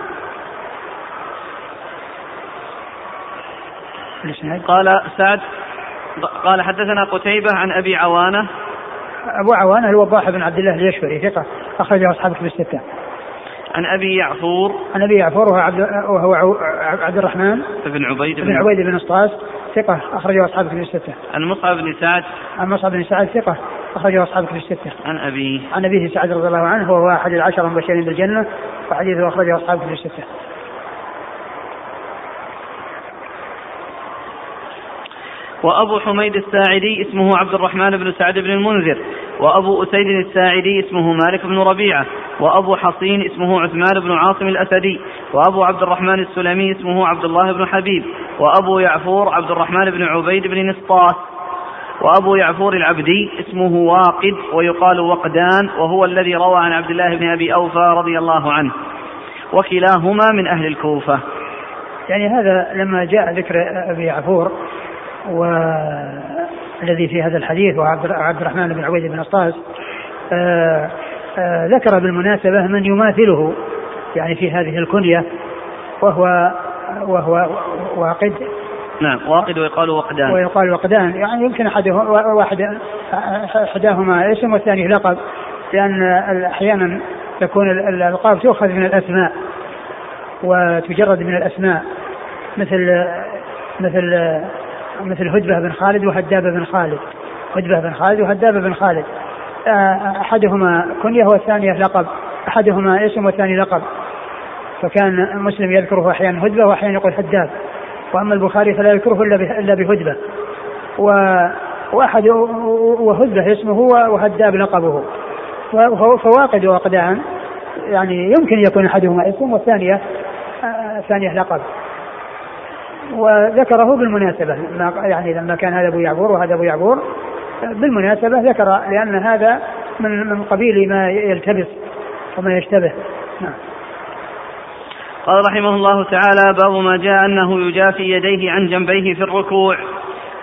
قال سعد قال حدثنا قتيبة عن أبي عوانة. أبو عوانة الوضاح بن عبد الله اليشوري ثقة أخرجه أصحاب كتب الستة. عن أبي يعفور. عن أبي يعفور وهو عبد وهو عبد الرحمن. بن عبيد بن عبيد بن اسطاس ثقة أخرجه أصحاب كتب الستة. عن مصعب بن سعد عن مصعب بن سعد ثقة أخرجه أصحاب كتب الستة. عن أبي عن أبيه سعد رضي الله عنه وهو أحد العشرة المبشرين بالجنة وحديثه أخرجه أصحاب كتب الستة. وأبو حميد الساعدي اسمه عبد الرحمن بن سعد بن المنذر وأبو أسيد الساعدي اسمه مالك بن ربيعة وأبو حصين اسمه عثمان بن عاصم الأسدي وأبو عبد الرحمن السلمي اسمه عبد الله بن حبيب وأبو يعفور عبد الرحمن بن عبيد بن نسطاس. وأبو يعفور العبدي اسمه واقد ويقال وقدان وهو الذي روى عن عبد الله بن أبي أوفى رضي الله عنه. وكلاهما من أهل الكوفة. يعني هذا لما جاء ذكر أبي يعفور والذي في هذا الحديث وعبد الرحمن بن عبيد بن الطاس آه، آه، ذكر بالمناسبة من يماثله يعني في هذه الكنية وهو وهو واقد. نعم واقد ويقال وقدان. ويقال وقدان. يعني يمكن احده واحد أحداهما اسم والثاني لقب لأن أحيانا تكون الألقاب تؤخذ من الأسماء وتجرد من الأسماء. مثل مثل مثل هدبة بن خالد وهدابة بن خالد. هدبة بن خالد وهدابة بن خالد. آه، أحدهما كنية والثانية لقب. أحدهما اسم والثاني لقب. فكان مسلم يذكره أحيانا هدبة وأحيانا يقول هداب وأما البخاري فلا يذكره إلا إلا بهدبة. وأحد وهدبة اسمه وهداب لقبه. فواقد وأقدام. يعني يمكن يكون أحدهما اسم الثانية آه، لقب. وذكره بالمناسبة. يعني لما كان هذا أبو يعبور وهذا أبو يعبور بالمناسبة ذكر لأن هذا من من قبيل ما يلتبس وما يشتبه. نعم. قال رحمه الله تعالى باب ما جاء أنه يجافي يديه عن جنبيه في الركوع.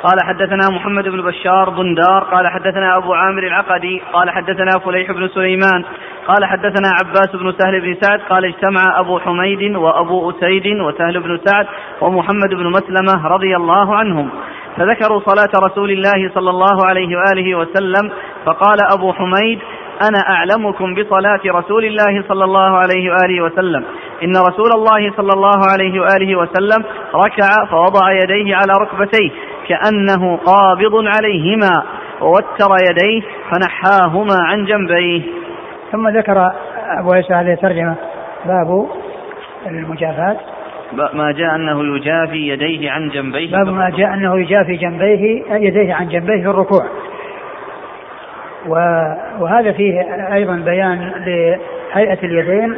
قال حدثنا محمد بن بشار بندار. قال حدثنا أبو عامر العقدي. قال حدثنا فليح بن سليمان. قال حدثنا عباس بن سهل بن سعد. قال اجتمع أبو حميد وأبو أسيد وسهل بن سعد ومحمد بن مسلمة رضي الله عنهم. فذكروا صلاة رسول الله صلى الله عليه وآله وسلم. فقال أبو حميد أنا أعلمكم بصلاة رسول الله صلى الله عليه وآله وسلم. إن رسول الله صلى الله عليه وآله وسلم ركع فوضع يديه على ركبتيه كأنه قابض عليهما ووتر يديه فنحاهما عن جنبيه. ثم ذكر أبو عيسى هذه الترجمة باب المجافاة ما جاء أنه يجافي يديه عن جنبيه. باب ما جاء أنه يجافي جنبيه يديه عن جنبيه في الركوع. وهذا فيه أيضا بيان لهيئة اليدين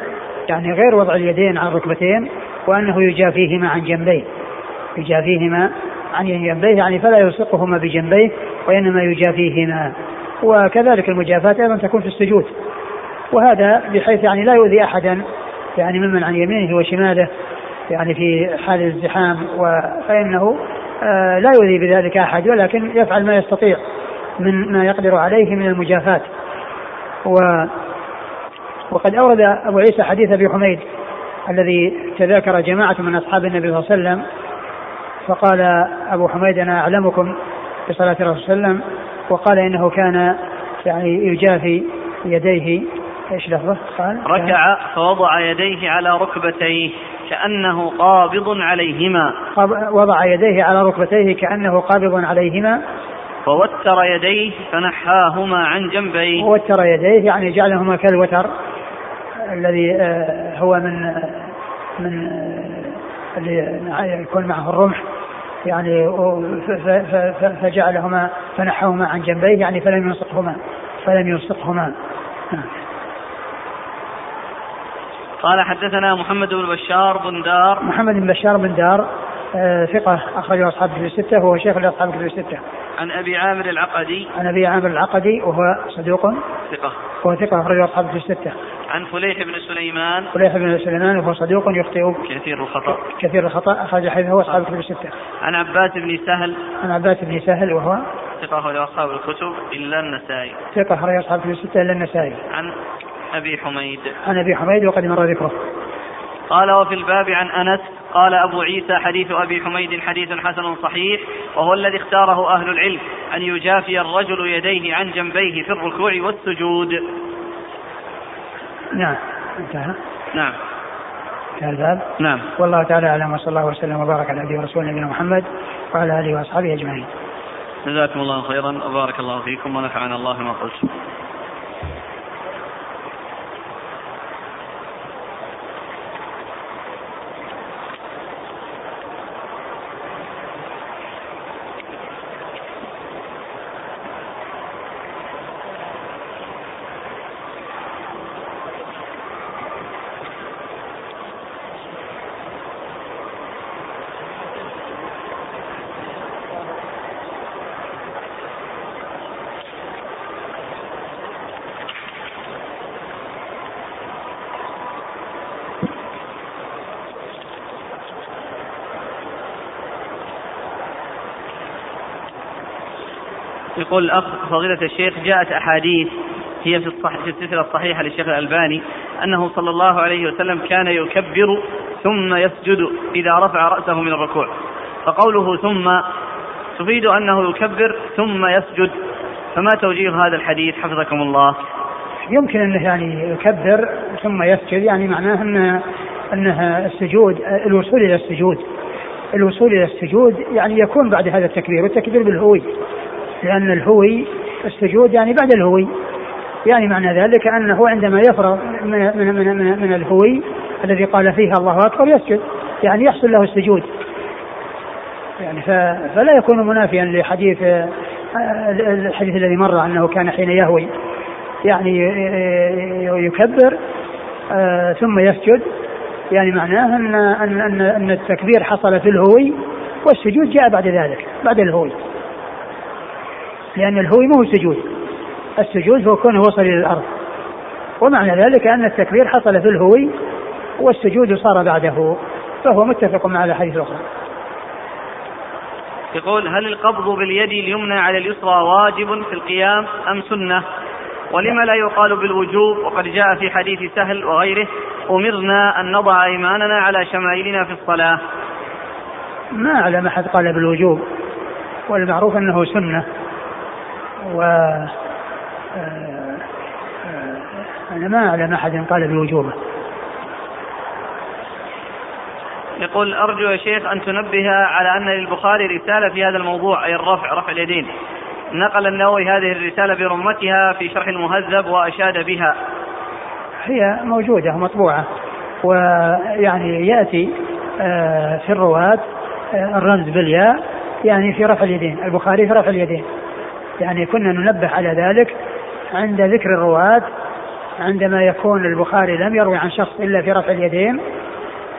يعني غير وضع اليدين على الركبتين وأنه يجافيهما عن جنبيه. يجافيهما عن جنبيه يعني فلا يلصقهما بجنبيه وإنما يجافيهما وكذلك المجافاة أيضا تكون في السجود. وهذا بحيث يعني لا يؤذي أحدا يعني ممن عن يمينه وشماله يعني في حال الازدحام فإنه آه، لا يؤذي بذلك أحد ولكن يفعل ما يستطيع. من ما يقدر عليه من المجافاة و وقد أورد أبو عيسى حديث أبي حميد الذي تذاكر جماعة من أصحاب النبي صلى الله عليه وسلم فقال أبو حميد أنا أعلمكم بصلاة الرسول صلى الله عليه وسلم وقال إنه كان يعني يجافي يديه. إيش لفظه؟ قال ركع فوضع يديه على ركبتيه كأنه قابض عليهما. وضع يديه على ركبتيه كأنه قابض عليهما. فوتر يديه فنحاهما عن جنبيه. ووتر يديه يعني جعلهما كالوتر الذي آه، هو من من آه، اللي يكون معه الرمح. يعني فجعلهما فنحهما عن جنبيه يعني فلم يلصقهما فلم يلصقهما. قال حدثنا محمد بن بشار بن دار. محمد بن بشار بن دار. ثقة أخرجه أصحاب كتب الستة وهو شيخ لأصحاب كتب الستة. عن أبي عامر العقدي. عن أبي عامر العقدي وهو صدوق. ثقة. وهو ثقة أخرجه أصحاب كتب الستة. عن فليح بن سليمان. فليح بن سليمان وهو صدوق يخطئ. كثير الخطأ. كثير الخطأ أخرج حديثه أصحاب كتب الستة. عن عباس بن سهل. عن عباس بن سهل وهو ثقة أخرج أصحاب الكتب إلا النسائي. ثقة أخرج أصحاب الكتب الستة إلا النسائي. عن أبي حميد. عن أبي حميد وقد مر ذكره. قال وفي الباب عن أنس قال أبو عيسى حديث أبي حميد حديث حسن صحيح وهو الذي اختاره أهل العلم أن يجافي الرجل يديه عن جنبيه في الركوع والسجود. نعم انتهى. نعم. انتهى الباب. نعم. والله تعالى أعلم وصلى الله وسلم وبارك على نبينا ورسول نبينا محمد وعلى آله وأصحابه أجمعين. جزاكم الله خيرا وبارك الله فيكم ونفعنا الله بما قلتم. يقول الأخ فضيلة الشيخ جاءت أحاديث هي في الصح في السلسلة الصحيحة للشيخ الألباني أنه صلى الله عليه وسلم كان يكبر ثم يسجد إذا رفع رأسه من الركوع. فقوله ثم تفيد أنه يكبر ثم يسجد. فما توجيه هذا الحديث؟ حفظكم الله. يمكن أنه يعني يكبر ثم يسجد يعني معناه أن أنها السجود الوصول إلى السجود. الوصول إلى السجود يعني يكون بعد هذا التكبير والتكبير بالهوي. لأن الهوي السجود يعني بعد الهوي. يعني معنى ذلك أنه عندما يفرغ من, من, من, من, من الهوي الذي قال فيه الله أكبر يسجد. يعني يحصل له السجود. يعني فلا يكون منافيا لحديث الحديث الذي مر أنه كان حين يهوي. يعني يكبر ثم يسجد. يعني معناه أن أن أن التكبير حصل في الهوي والسجود جاء بعد ذلك بعد الهوي. لأن الهوي مو سجود السجود. هو كونه وصل إلى الأرض. ومعنى ذلك أن التكبير حصل في الهوي والسجود صار بعده. فهو متفق مع الأحاديث الأخرى. يقول هل القبض باليد اليمنى على اليسرى واجب في القيام أم سنة؟ ولم لا يقال بالوجوب؟ وقد جاء في حديث سهل وغيره أمرنا أن نضع أيماننا على شمائلنا في الصلاة. ما أعلم أحد قال بالوجوب والمعروف أنه سنة. و آه، آه، أنا ما أعلم أحد قال بوجوبه. يقول أرجو يا شيخ أن تنبه على أن للبخاري رسالة في هذا الموضوع أي الرفع رفع اليدين. نقل النووي هذه الرسالة برمتها في شرح المهذب وأشاد بها. هي موجودة مطبوعة. ويعني يأتي آه، في الرواة الرمز بالياء يعني في رفع اليدين. البخاري في رفع اليدين. يعني كنا ننبه على ذلك عند ذكر الرواة عندما يكون البخاري لم يروي عن شخص إلا في رفع اليدين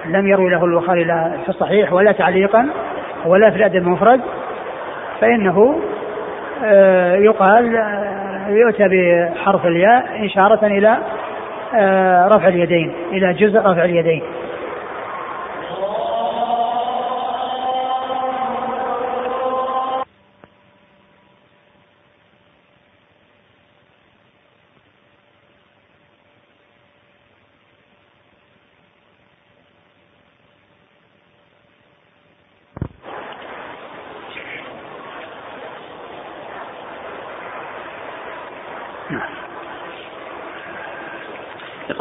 لم يروي له البخاري لا في الصحيح ولا تعليقا ولا في الأدب المفرد فإنه آه، يقال آه، يؤتى بحرف الياء إشارة إلى آه، رفع اليدين إلى جزء رفع اليدين.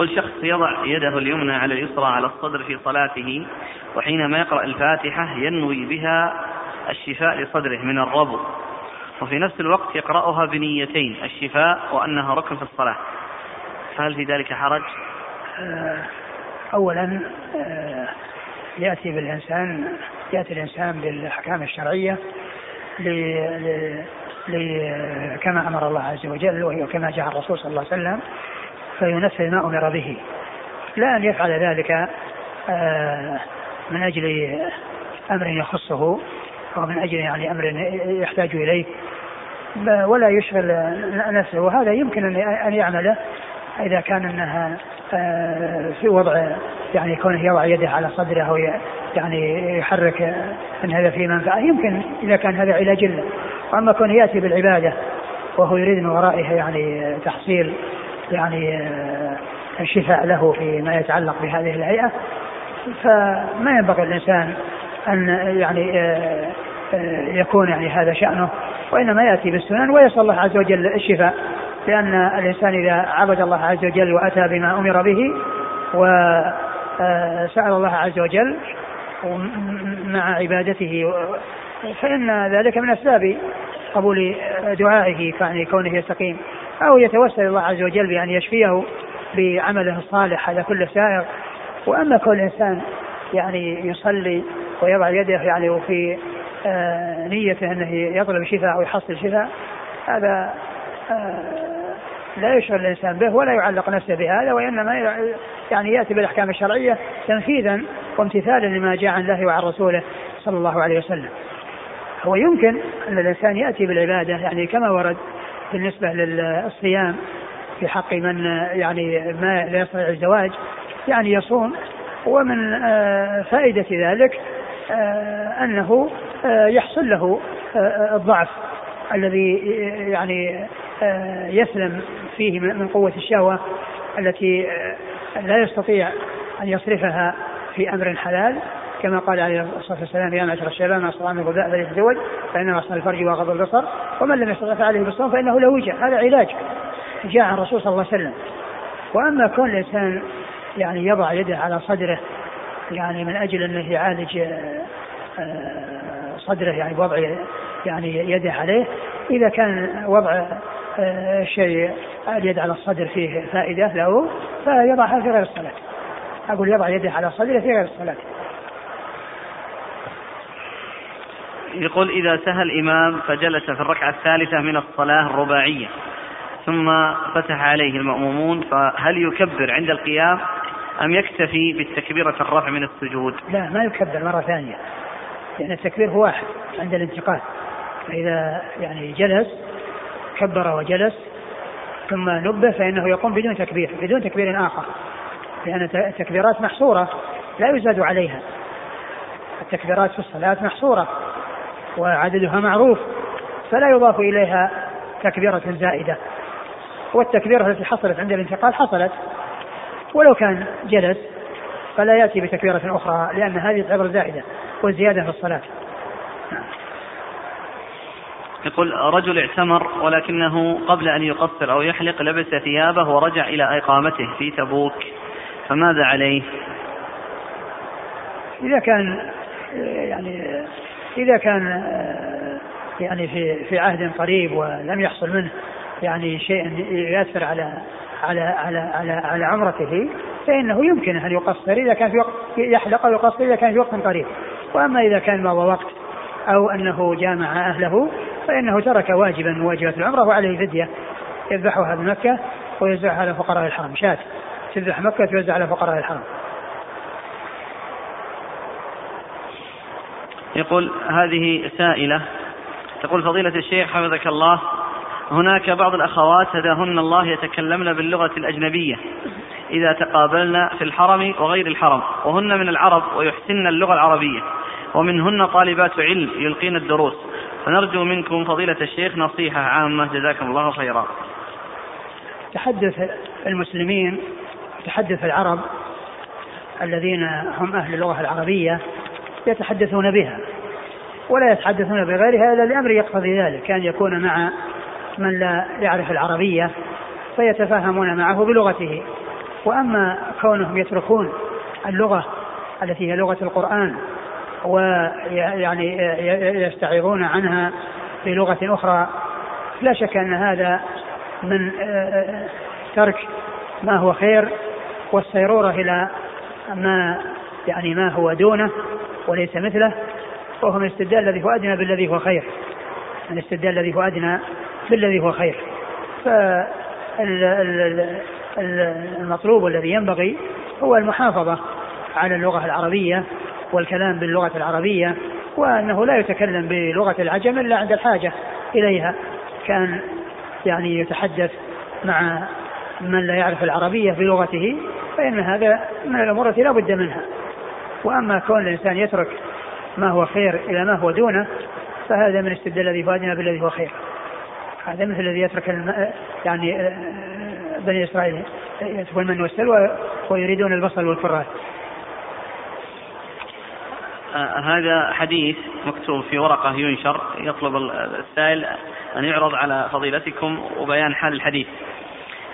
يقول شخص يضع يده اليمنى على اليسرى على الصدر في صلاته وحينما يقرأ الفاتحة ينوي بها الشفاء لصدره من الربو. وفي نفس الوقت يقرأها بنيتين الشفاء وأنها ركن في الصلاة. فهل في ذلك حرج؟ آه، أولا آه، يأتي بالإنسان يأتي الإنسان بالأحكام الشرعية كما أمر الله عز وجل وكما جاء الرسول صلى الله عليه وسلم. فينفذ ما أمر به. لا أن يفعل ذلك آه، من أجل أمر يخصه أو من أجل يعني أمر يحتاج إليه. ولا يشغل نفسه. وهذا يمكن أن يعمله إذا كان أنها آه، في وضع يعني كونه يضع يده على صدره أو يعني يحرك أن هذا في منفعة. يمكن إذا كان هذا علاج له. وأما كونه يأتي بالعبادة وهو يريد من ورائها يعني تحصيل يعني آه، الشفاء له فيما يتعلق بهذه الهيئة. فما ينبغي الإنسان أن يعني آه، آه، يكون يعني هذا شأنه وإنما يأتي بالسنن ويسأل الله عز وجل الشفاء لأن الإنسان إذا عبد الله عز وجل وأتى بما أمر به وسأل الله عز وجل مع عبادته فإن ذلك من أسباب قبول دعائه يعني كونه يستقيم. أو يتوسل الله عز وجل بأن يشفيه بعمله الصالح هذا كله سائر. وأما كل إنسان يعني يصلي ويضع يده يعني وفي آه نيته أنه يطلب شفاء أو يحصل شفاء هذا آه لا يشعر الإنسان به ولا يعلق نفسه بهذا وإنما يعني يأتي بالأحكام الشرعية تنفيذا وامتثالا لما جاء عن الله وعن رسوله صلى الله عليه وسلم. هو يمكن أن الإنسان يأتي بالعبادة يعني كما ورد بالنسبة للصيام في حق من يعني ما لا يستطيع الزواج يعني يصوم. ومن آه، فائدة ذلك آه، أنه آه، يحصل له الضعف الذي يعني يسلم فيه من قوة الشهوة التي لا يستطيع أن يصرفها في أمر حلال. كما قال عليه الصلاة والسلام يا معشر الشباب ما استطاع منكم الغذاء فليتزوج فإنما اصل الفرج وغض البصر ومن لم يستطع فعليه بالصوم فإنه له وجه. هذا علاج جاء عن الرسول صلى الله عليه وسلم. وأما كون الإنسان يعني يضع يده على صدره يعني من أجل أنه يعالج آه، صدره يعني بوضع يعني يده عليه إذا كان وضع آه، شيء اليد على الصدر فيه فائدة له فيضعها في غير الصلاة. أقول يضع يده على صدره في غير الصلاة. يقول إذا سهى الإمام فجلس في الركعة الثالثة من الصلاة الرباعية ثم فتح عليه المأمومون فهل يكبر عند القيام أم يكتفي بالتكبيرة الرفع من السجود؟ لا ما يكبر مرة ثانية لأن التكبير هو واحد عند الانتقال. فإذا يعني جلس كبر وجلس ثم نبه فإنه يقوم بدون تكبير بدون تكبير آخر لأن التكبيرات محصورة لا يزاد عليها. التكبيرات في الصلاة محصورة. وعددها معروف فلا يضاف إليها تكبيرة زائدة. والتكبيرة التي حصلت عند الانتقال حصلت. ولو كان جلس فلا يأتي بتكبيرة أخرى لأن هذه تعتبر زائدة والزيادة في الصلاة. يقول رجل اعتمر ولكنه قبل أن يقصر أو يحلق لبس ثيابه ورجع إلى إقامته في تبوك. فماذا عليه؟ إذا كان يعني إذا كان يعني في في عهد قريب ولم يحصل منه يعني شيء يؤثر على على على على على عمرته فإنه يمكن أن يقصر إذا كان في وقت يحلق أو يقصر إذا كان في وقت قريب. وأما إذا كان مضى وقت أو أنه جامع أهله فإنه ترك واجبا من واجبات العمرة وعليه فدية يذبحها بمكة ويوزعها على فقراء الحرم شاة تذبح مكة توزع على فقراء الحرم. يقول هذه سائلة تقول فضيلة الشيخ حفظك الله هناك بعض الأخوات هداهن الله يتكلمن باللغة الأجنبية إذا تقابلن في الحرم وغير الحرم وهن من العرب ويحسن اللغة العربية ومنهن طالبات علم يلقين الدروس فنرجو منكم فضيلة الشيخ نصيحة عامة جزاكم الله خيرا. تحدث المسلمين تحدث العرب الذين هم أهل اللغة العربية يتحدثون بها ولا يتحدثون بغيرها إلا لأمر يقتضي ذلك كان يكون مع من لا يعرف العربية فيتفاهمون معه بلغته. وأما كونهم يتركون اللغة التي هي لغة القرآن ويعني يستعيضون عنها بلغة أخرى لا شك أن هذا من ترك ما هو خير والسيرورة إلى ما يعني ما هو دونه. وليس مثله وهو من الاستبدال الذي هو أدنى بالذي هو خير. من الاستبدال الذي هو أدنى بالذي هو خير. فالمطلوب الذي ينبغي هو المحافظة على اللغة العربية والكلام باللغة العربية وأنه لا يتكلم بلغة العجم إلا عند الحاجة إليها. كان يعني يتحدث مع من لا يعرف العربية بلغته فإن هذا من الأمور التي لا بد منها. وأما كون الإنسان يترك ما هو خير إلى ما هو دونه فهذا من استبدال الذي فادنا بالذي هو خير هذا مثل الذي يترك. يعني آه، بني إسرائيل يتركون المن والسلوى ويريدون البصل والفرات آه هذا حديث مكتوب في ورقة ينشر يطلب السائل أن يعرض على فضيلتكم وبيان حال الحديث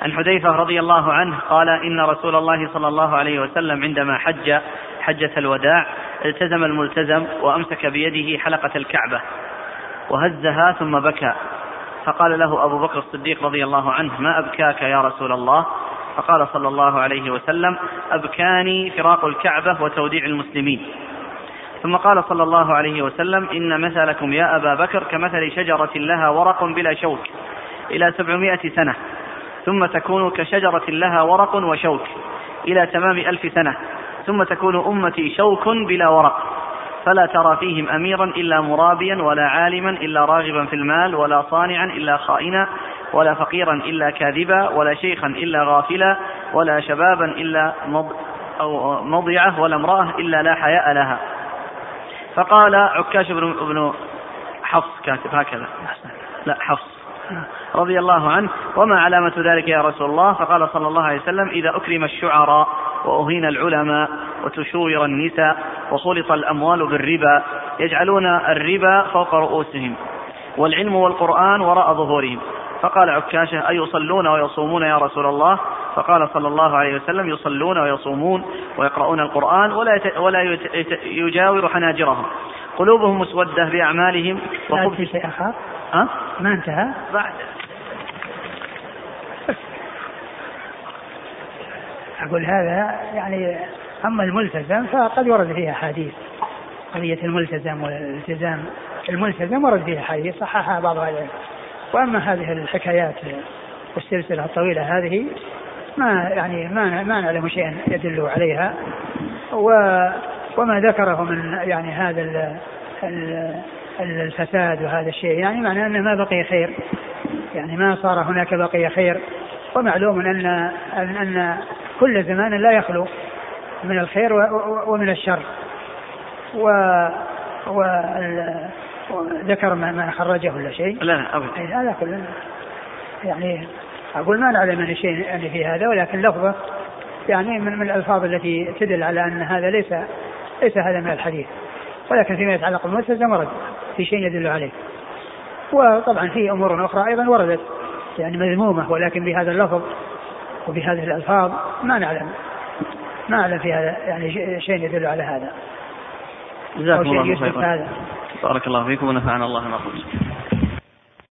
عن حذيفة رضي الله عنه قال إن رسول الله صلى الله عليه وسلم عندما حج حجة الوداع التزم الملتزم وأمسك بيده حلقة الكعبة. وهزها ثم بكى. فقال له أبو بكر الصديق رضي الله عنه ما أبكاك يا رسول الله؟ فقال صلى الله عليه وسلم أبكاني فراق الكعبة وتوديع المسلمين. ثم قال صلى الله عليه وسلم إن مثلكم يا أبا بكر كمثل شجرة لها ورق بلا شوك إلى سبعمائة سنة ثم تكون كشجرة لها ورق وشوك إلى تمام ألف سنة. ثم تكون أمتي شوك بلا ورق. فلا ترى فيهم أميرا إلا مرابيا ولا عالما إلا راغبا في المال ولا صانعا إلا خائنا ولا فقيرا إلا كاذبا ولا شيخا إلا غافلا ولا شبابا إلا مض أو مضيعة ولا امرأة إلا لا حياء لها. فقال عكاش بن ابن حفص كاتب هكذا. لا حفص. رضي الله عنه. وما علامة ذلك يا رسول الله؟ فقال صلى الله عليه وسلم إذا أكرم الشعراء. وأهين العلماء وتشوير النساء وخلط الأموال بالربا يجعلون الربا فوق رؤوسهم والعلم والقرآن وراء ظهورهم. فقال عكاشة أيصلون ويصومون يا رسول الله؟ فقال صلى الله عليه وسلم يصلون ويصومون ويقرؤون القرآن ولا ولا يجاور حناجرهم. قلوبهم مسودة بأعمالهم. وخبث شيء آخر؟ ها؟ ما انتهى؟ بعد. أقول هذا يعني أما الملتزم فقد ورد فيها أحاديث. قضية الملتزم والالتزام. الملتزم ورد فيها أحاديث صححها بعض أهل العلم. وأما هذه الحكايات والسلسلة الطويلة هذه ما يعني ما ما نعلم شيئا يدل عليها. و وما ذكره من يعني هذا ال ال الفساد وهذا الشيء يعني معناه أنه ما بقي خير. يعني ما صار هناك بقي خير. ومعلوم ان ان, أن كل زمان لا يخلو من الخير ومن الشر. و وذكر ما خرجه ولا شيء. لا لا ابدا. هذا كله. يعني أقول ما نعلم من شيء يعني في هذا ولكن لفظة يعني من, من الألفاظ التي تدل على أن هذا ليس ليس هذا من الحديث. ولكن فيما يتعلق بالملتزم ورد في شيء يدل عليه. وطبعا في أمور أخرى أيضا وردت. يعني مذمومة ولكن بهذا اللفظ وبهذه الألفاظ ما نعلم ما أعلم في هذا يعني شيء يدل على هذا. جزاكم الله خيرا. بارك الله فيكم ونفعنا الله ما قلت